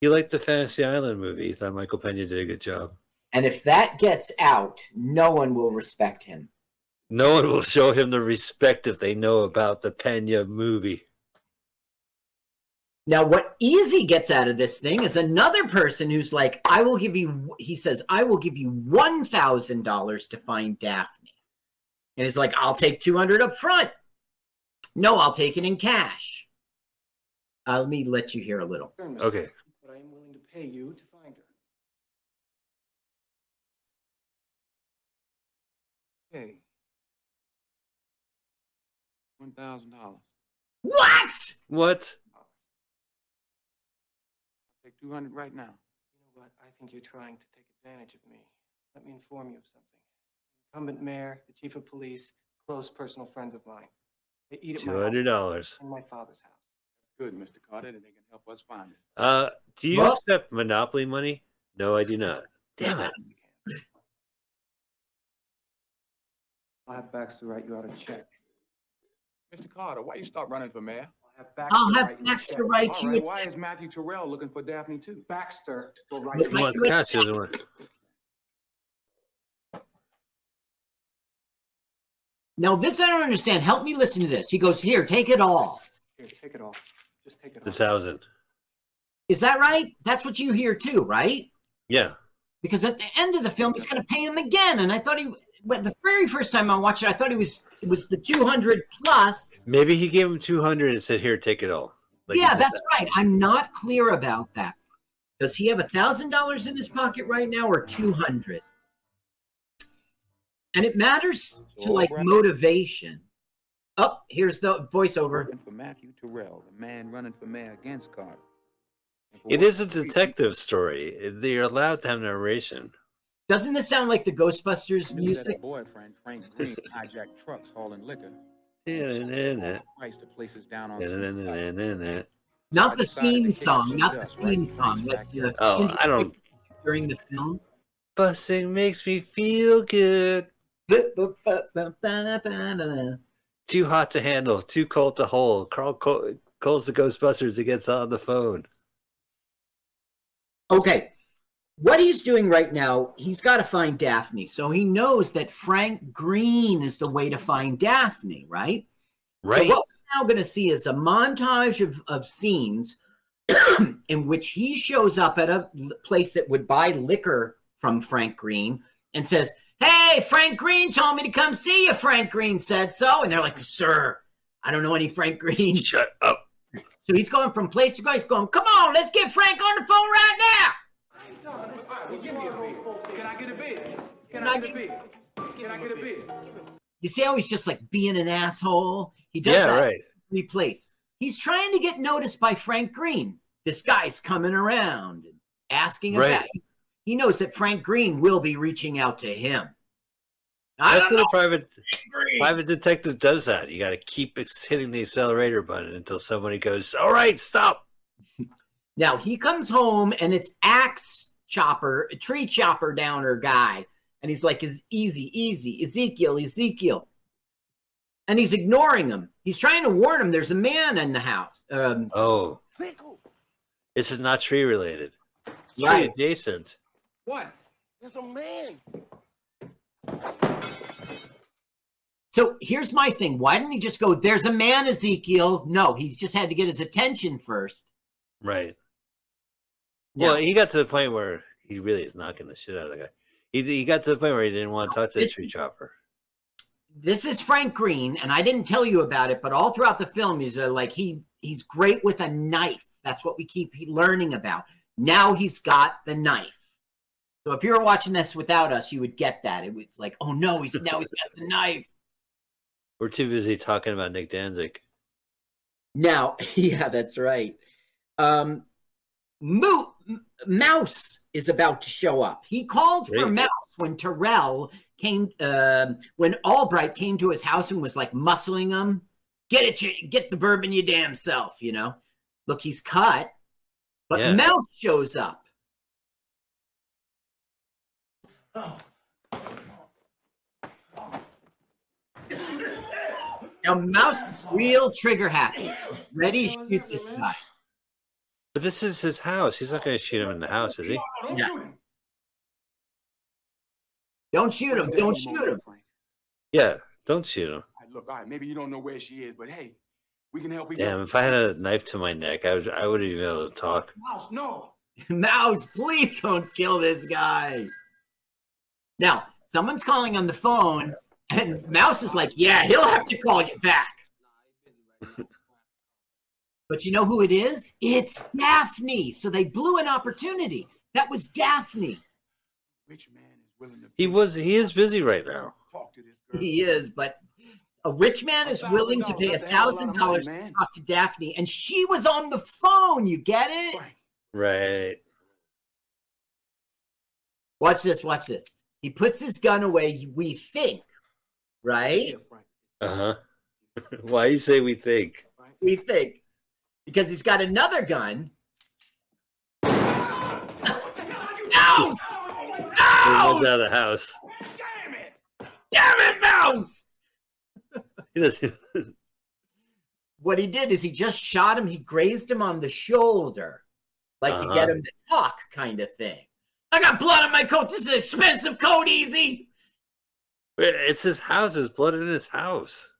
you liked the Fantasy Island movie. You thought Michael Pena did a good job.
And if that gets out, no one will respect him.
No one will show him the respect if they know about the Pena movie.
Now, what Easy gets out of this thing is another person who's like, I will give you, he says, I will give you $1,000 to find Daphne. And he's like, I'll take 200 up front. No, I'll take it in cash. Uh, let me let you hear a little.
Okay.
But I am willing to pay you to find her.
Okay. One thousand dollars.
What?
What?
Take two hundred right now.
You know what? I think you're trying to take advantage of me. Let me inform you of something. Incumbent mayor, the chief of police, close personal friends of mine. They eat at my
Two
house
hundred dollars.
and my father's house.
Good, Mr. Carter, and they can help us find it.
Uh, do you
Well-
accept Monopoly money? No, I do not. Damn it!
I'll have Baxter write you out a check.
Mr. Carter, why you start running for mayor?
I'll have Baxter
I'll
write you a
Baxter
check.
write
All
you
right,
a
why is Matthew Terrell looking for Daphne too?
Baxter will write
But
He
you a
wants
Mike-
cash. He doesn't want.
Now, this I don't understand. Help me listen to this. He goes, Here, take it all.
Here, take it all. Just take it
The
all.
thousand.
Is that right? That's what you hear too, right?
Yeah.
Because at the end of the film, he's going to pay him again. And I thought he, when the very first time I watched it, I thought he was, it was the 200 plus.
Maybe he gave him two hundred and said, "Here, take it all." Like
yeah, that's
that.
right. I'm not clear about that. Does he have a thousand dollars in his pocket right now or 200? And it matters to like motivation. Oh, here's the voiceover.
Working for Matthew Terrell, the man running for mayor against Carter. And for
It
what
is a detective story. They're allowed to have narration.
Doesn't this sound like the Ghostbusters music?
her boyfriend, Frank Green, (laughs) hijacked trucks hauling liquor. Price to places down on.
Not the theme song, not the theme song, but the.
Oh, I don't.
during the film.
Busing makes me feel good. Too hot to handle. Too cold to hold. Carl calls the Ghostbusters. He gets on the phone.
Okay. What he's doing right now, he's got to find Daphne. So he knows that Frank Green is the way to find Daphne, right?
Right.
So what we're now going to see is a montage of, of scenes (clears throat) in which he shows up at a place that would buy liquor from Frank Green and says, Hey, Frank Green told me to come see you. Frank Green said so. And they're like, Sir, I don't know any Frank Green.
Shut up.
So he's going from place to place, going, Come on, let's get Frank on the phone right now.
Well, give me a bid. Can I get a bid? Can
Can
I
I
get a bid? Can I get a bid?
You see how he's just like being an asshole? He does
Yeah,
that
right.
every place. He's trying to get noticed by Frank Green. This guy's coming around and asking
Right.
about. He knows that Frank Green will be reaching out to him. I
That's
don't
what a private private detective does. That you got to keep hitting the accelerator button until somebody goes, "All right, stop." (laughs)
Now he comes home and it's axe chopper, tree chopper downer guy, and he's like, "Is easy, easy, Ezekiel, Ezekiel," and he's ignoring him. He's trying to warn him. There's a man in the house. Um,
Oh, this is not tree related. It's
Right.
Tree adjacent.
What?
There's a man.
So here's my thing. Why didn't he just go, there's a man, Ezekiel? No, he just had to get his attention first.
Right.
Yeah.
Well, he got to the point where he really is knocking the shit out of the guy. He, he got to the point where he didn't want to talk to the tree chopper.
This is Frank Green, and I didn't tell you about it, but all throughout the film, he's uh, like, he he's great with a knife. That's what we keep learning about. Now he's got the knife. So if you were watching this without us, you would get that. It was like, oh no, he's now he's got the knife.
We're too busy talking about Nick Danzig.
Now, (laughs) yeah, that's right. Um, Mo- M- Mouse is about to show up. He called for. Mouse when Terrell came, um when Albright came to his house and was like muscling him. Get it, you, get the bourbon, you damn self. You know, look, he's cut, but
Yeah.
Mouse shows up. Now, Mouse is real trigger happy, ready to shoot this guy.
But this is his house. He's not going to shoot him in the house, is he?
Yeah. Don't shoot him. Don't shoot him.
Yeah, don't shoot him.
Look, all right, maybe you don't know where she is, but hey, we can help each.
Damn, if I had a knife to my neck, I would I would have been able to talk.
Mouse, no. (laughs)
Mouse, please don't kill this guy. Now, someone's calling on the phone, and Mouse is like, Yeah, he'll have to call you back. (laughs) but you know who it is? It's Daphne. So they blew an opportunity. That was Daphne.
He was he is busy right now.
He is, but a rich man is willing to pay a thousand dollars to talk to Daphne, and she was on the phone. You get it?
Right.
Watch this. Watch this. He puts his gun away. We think, right?
Uh huh. (laughs) Why you say we think?
We think because he's got another gun. No! No!
He was out of the house.
Damn it, Mouse! (laughs)
He doesn't.
What he did is he just shot him. He grazed him on the shoulder, like to
Uh-huh.
get him to talk, kind of thing. I got blood on my coat. This is an expensive coat, easy.
It's his house. There's blood in his house.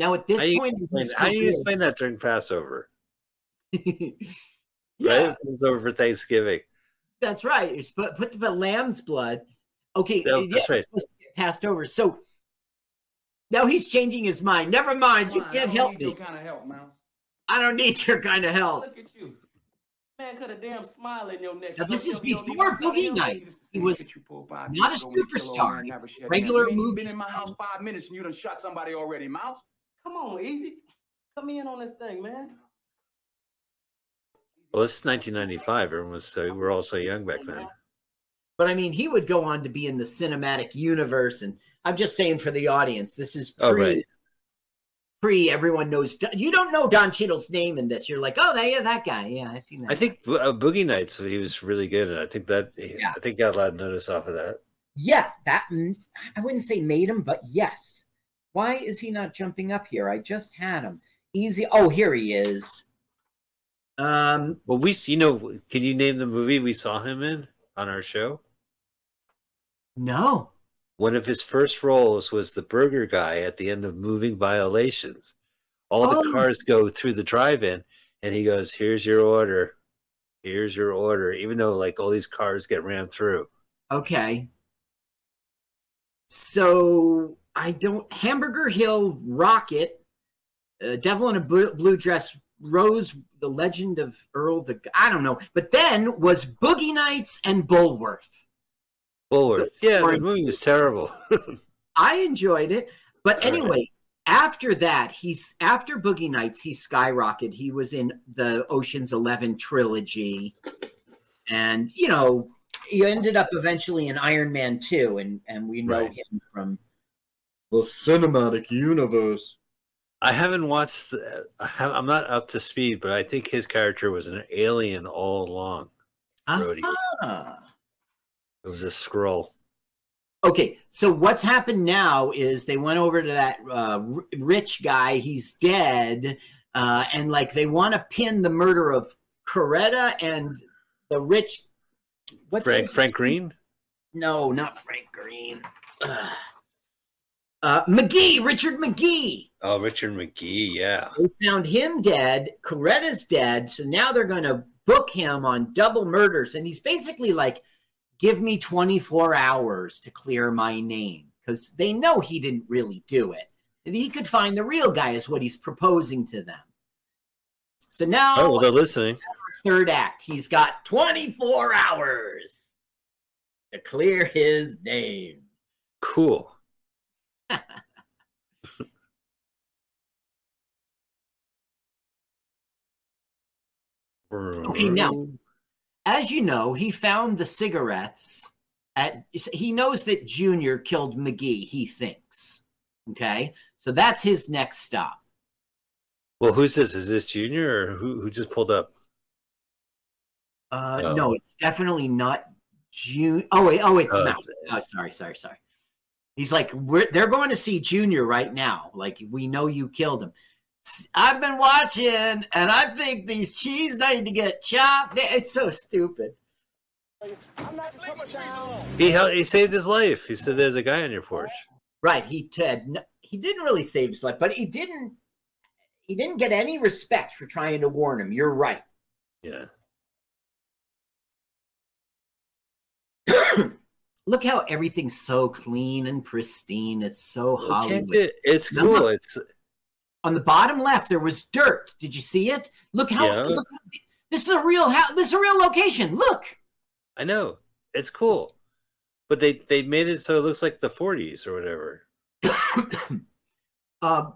Now at this
How you
point,
explain,
he's
how do you explain that during Passover? (laughs)
Yeah.
Right? It was over for Thanksgiving.
That's right. You're supposed put the lamb's blood. Okay,
No,
yeah,
that's right.
supposed to get passed over. So now he's changing his mind. Never mind. You can't help me.
kind of help, Mouse.
I don't need your kind of help.
Look at you. Man, cut a damn smile in your neck.
Now, this is
tell me you don't
before Boogie
help?
Nights. He was
Get you poor five
not a
years ago when you kill old
superstar.
man, never shed a
Regular
tear.
Movie
Been in my house five minutes and you done shot somebody already, Mouse.
Come on, easy. Come in on this thing, man.
Well, it's 1995. Everyone was so we're all so young back then.
But I mean, he would go on to be in the cinematic universe. And I'm just saying for the audience, this is pre,
Oh, right.
pre everyone knows. You don't know Don Cheadle's name in this. You're like, oh, that, yeah, that guy. Yeah, I seen that.
I think uh, Boogie Nights he was really good, and I think that yeah. I think got a lot of notice off of that.
Yeah, that mm, I wouldn't say made him, but yes. Why is he not jumping up here? I just had him. Easy. Oh, here he is. Um,
Well, we you know, can you name the movie we saw him in on our show?
no.
One of his first roles was the burger guy at the end of Moving Violations. All the
Oh.
cars go through the drive-in, and he goes, "Here's your order. Here's your order." Even though like all these cars get rammed through.
Okay. So I don't. Hamburger Hill Rocket, uh, Devil in a blue, blue dress, Rose, the Legend of Earl the. I don't know. But then was Boogie Nights and Bulworth.
Bullworth. Yeah,
or-
the movie was terrible. (laughs)
I enjoyed it. But
All right.
anyway, after that, he's after Boogie Nights, he skyrocketed. He was in the Ocean's Eleven trilogy, and you know, he ended up eventually in Iron Man Two, and and we know
Right.
him from the cinematic universe.
I haven't watched. The, I I'm not up to speed, but I think his character was an alien all along. Brody.
Ah.
It was a Skrull.
Okay, so what's happened now is they went over to that uh, rich guy. He's dead, uh, and like they want to pin the murder of Coretta and the rich. What's
Frank Frank Green.
No, not Frank Green. Ugh. Uh, McGee, Richard McGee.
Oh, Richard McGee. Yeah.
They found him dead. Coretta's dead. So now they're going to book him on double murders. And he's basically like, give me 24 hours to clear my name because they know he didn't really do it. And he could find the real guy, is what he's proposing to them. So now,
Oh, well, they're listening.
third act, he's got 24 hours to clear his name.
Cool. (laughs)
Okay, now, as you know, he found the cigarettes at. He knows that Junior killed McGee. He thinks. Okay, so that's his next stop.
Well, who's this? Is this Junior or who, who just pulled up?
Uh,
Oh.
No, it's definitely not June. Oh wait, oh it's
Oh.
Mouse. Oh, sorry, sorry, sorry. He's like, we're, they're going to see Junior right now. Like, we know you killed him. I've been watching, and I think these cheese need to get chopped. It's so stupid.
He hel- he saved his life. He said, "There's a guy on your porch."
Right? He Ted. n- He didn't really save his life, but he didn't. He didn't get any respect for trying to warn him. You're right.
Yeah.
Look how everything's so clean and pristine. It's so Hollywood.
it- It's cool. It's
on the bottom left there was dirt did you see it look how
Yeah.
look, this is a real house this is a real location look
I know it's cool, but they they made it so it looks like the 40s or whatever. (coughs)
uh,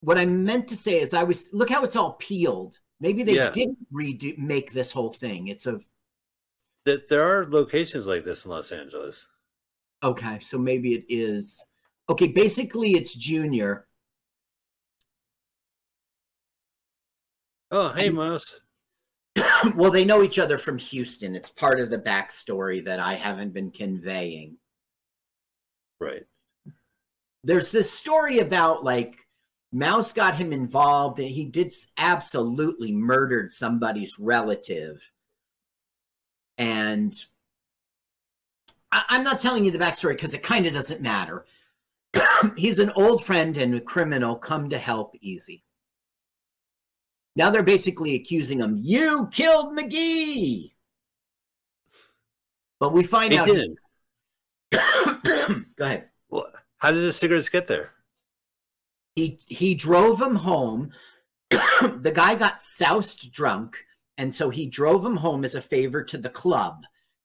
what i meant to say is i was look how it's all peeled maybe they
Yeah.
didn't redo make this whole thing it's a
That there are locations like this in Los Angeles.
okay so maybe it is okay basically it's junior
Oh, hey, Mouse. (coughs)
well they know each other from houston it's part of the backstory that i haven't been conveying
Right.
there's this story about like Mouse got him involved and he did absolutely murdered somebody's relative. And I, I'm not telling you the backstory because it kind of doesn't matter. (clears throat) He's an old friend and a criminal come to help Easy. Now they're basically accusing him, you killed McGee. But we find
He
out
didn't. (clears throat)
Go ahead.
Well, how did the cigarettes get there?
he he drove him home (clears throat) the guy got soused drunk and so he drove him home as a favor to the club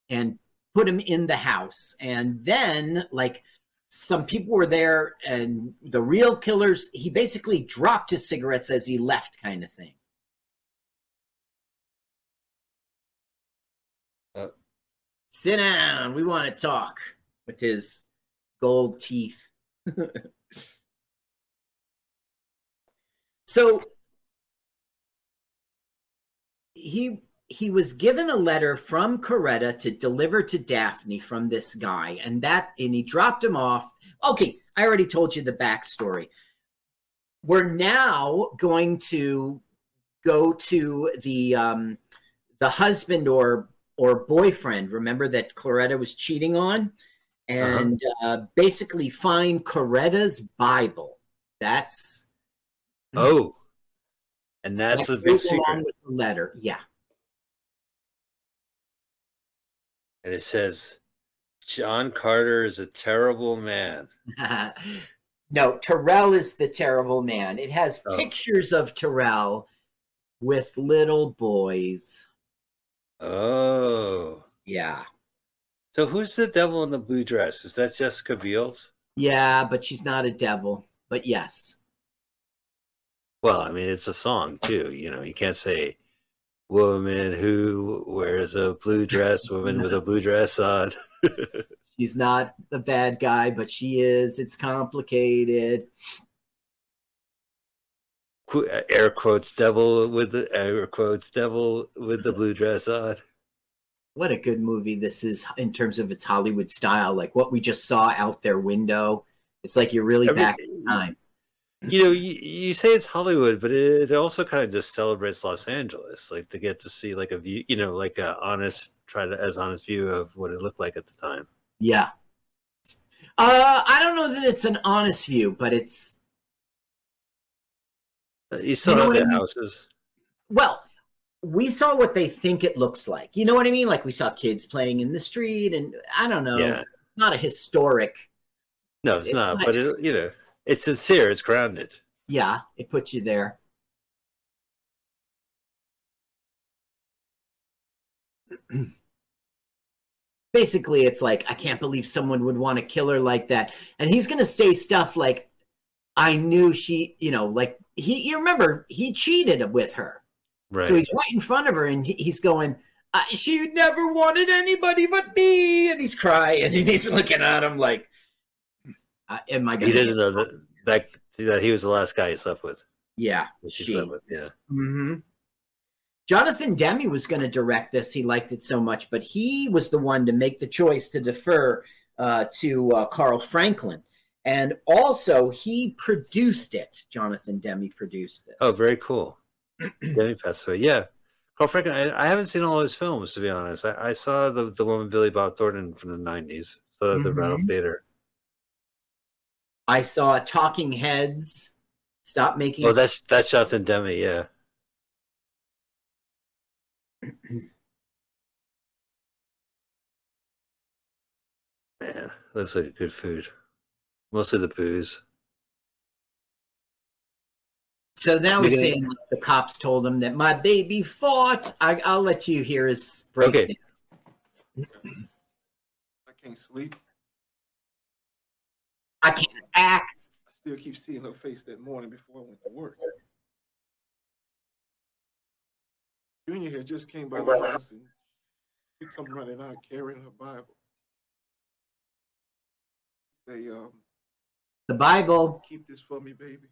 and put him in the house. And then like some people were there and the real killers he basically dropped his cigarettes as he left kind of thing.
Uh.
sit down. We want to talk with his gold teeth. (laughs) So he he was given a letter from Coretta to deliver to Daphne from this guy, and that and he dropped him off. Okay, I already told you the backstory. We're now going to go to the um, the husband or or boyfriend. Remember that Coretta was cheating on, and uh, basically find Coretta's Bible. That's
Oh, and that's the
that
big secret.
with the letter. Yeah.
And it says, John Carter is a terrible man. (laughs)
no, Terrell is the terrible man. It has
Oh.
pictures of Terrell with little boys.
Oh.
Yeah.
So who's the devil in the blue dress? Is that Jessica Biel's?
Yeah, but she's not a devil. But yes.
Well, I mean, it's a song too. You know, you can't say woman who wears a blue dress, woman with a blue dress on. (laughs)
She's not the bad guy, but she is. It's complicated.
Qu- uh, Air quotes devil with the air quotes devil with the blue dress on.
What a good movie this is in terms of its Hollywood style. Like what we just saw out their window. It's like you're really
Every-
back in time.
You know, you, you say it's Hollywood, but it also kind of just celebrates Los Angeles, like to get to see like a view, you know, like a honest, try to as honest view of what it looked like at the time.
Yeah. Uh, I don't know that it's an honest view, but it's
Uh, You still
know
have
I
the
mean?
houses.
well, we saw what they think it looks like. You know what I mean? Like we saw kids playing in the street, and I don't know.
Yeah.
Not a historic.
No, it's,
It's
not,
not-
but it, you know, it's sincere. It's grounded.
Yeah, it puts you there. (clears throat) Basically, it's like, I can't believe someone would want to kill her like that. And he's going to say stuff like, I knew she, you know, like he, you remember, he cheated with her.
Right.
So he's right in front of her and he's going, she never wanted anybody but me. And he's crying and he's looking at him like, uh, am i
he didn't know that, that that he was the last guy he slept with.
yeah
she
she-
slept with. Yeah.
hmm Jonathan Demme was going to direct this. He liked it so much, but he was the one to make the choice to defer uh, to uh, Carl Franklin. And also, he produced it. Jonathan Demme produced it.
Oh, very cool. (clears throat) Demme passed away. Yeah. Carl Franklin, I, I haven't seen all his films, to be honest. I, I saw the, the with Billy Bob Thornton from the 90s. Saw that at the Rattle. Theater.
I saw Talking Heads. Stop making.
Oh, that's that's Jonathan Demme, yeah. Man, looks like good food. Mostly the booze.
so now
we're
saying like, the cops told him that my baby fought. I, I'll let you hear his
Okay.
I can't sleep.
I can't act.
I still keep seeing her face that morning before I went to work. Junior here just came by the house and she come running out carrying her Bible. Say, um,
The Bible.
keep this for me, baby.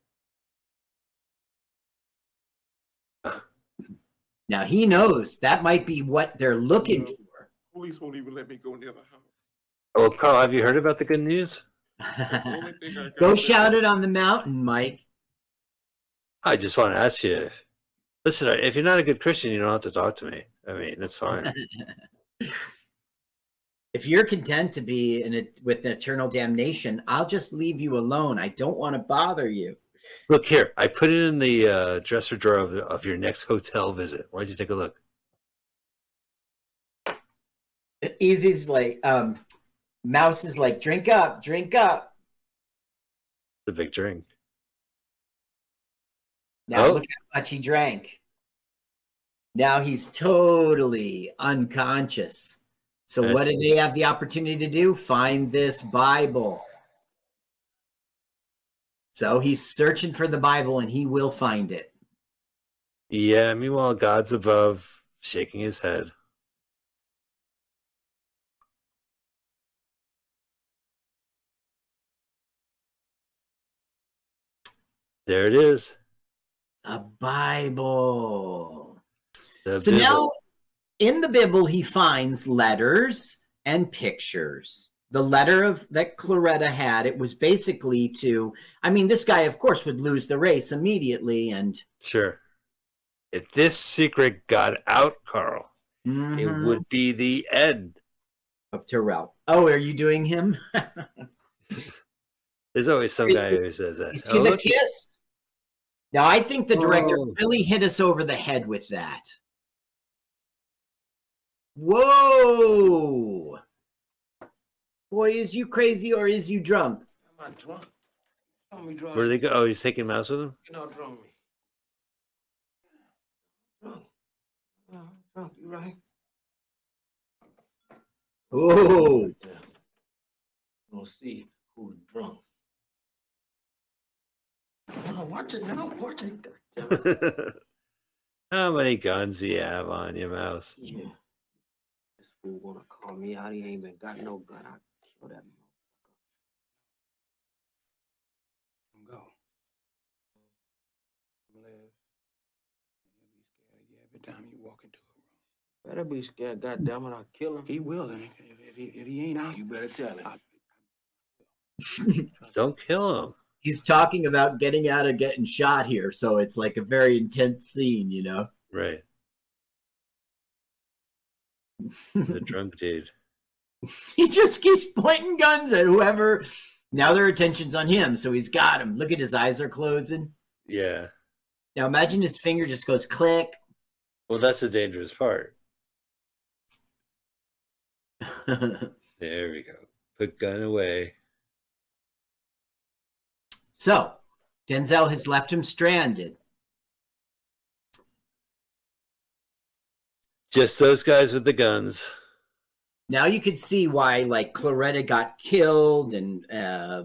Now he knows that might be what they're looking for.
Police won't even let me go near the house.
Oh, Carl, have you heard about the good news? (laughs)
Go shout it on the mountain, Mike.
I just want to ask you. Listen, if you're not a good Christian, you don't have to talk to me. I mean, that's fine. (laughs)
If you're content to be in it with eternal damnation, I'll just leave you alone. I don't want to bother you.
look here, I put it in the uh, dresser drawer of, of your next hotel visit. Why don't you take a look?
Easy's like, um, Mouse is like, drink up, drink up.
The big drink.
Now
Oh.
look how much he drank. Now he's totally unconscious. So what did they have the opportunity to do? Find this Bible. So he's searching for the Bible and he will find it.
Yeah, meanwhile, God's above, shaking his head. There it is.
A Bible.
The
So
Bible.
now in the Bible, he finds letters and pictures. The letter of that Claretta had, it was basically to, I mean, this guy, of course, would lose the race immediately. And
Sure. If this secret got out, Carl,
Mhm.
it would be the end.
of Terrell. Oh, are you doing him? (laughs)
There's always some guy who says that.
You see
Oh,
the
look,
kiss? Now, I think the director
Oh.
really hit us over the head with that. Whoa! Boy, is you crazy or is you drunk?
I'm not drunk. Don't me drunk.
Where they go? Oh, he's taking mouse with him?
You're not drunk me. Drunk. No, I'm drunk, you right?
Oh,
We'll see who's drunk. No, watch it now. Watch it. (laughs)
How many guns do you have on your mouse?
Yeah. This fool wanna call me out. He ain't even got no gun. I'll kill that motherfucker. Go. Live. Every time you walk into a room. Better be scared, goddamn it, I'll kill him. He will, and if, if, he, if he ain't out, you better tell him. (laughs)
Don't kill him.
He's talking about getting out of getting shot here, so it's like a very intense scene, you know.
Right. The (laughs) drunk dude.
He just keeps pointing guns at whoever. Now their attention's on him, so he's got him. Look at his eyes are closing.
Yeah.
Now imagine his finger just goes click.
Well, that's the dangerous part. (laughs) There we go. Put gun away.
So Denzel has left him stranded.
Just those guys with the guns.
Now you can see why like Claretta got killed and uh,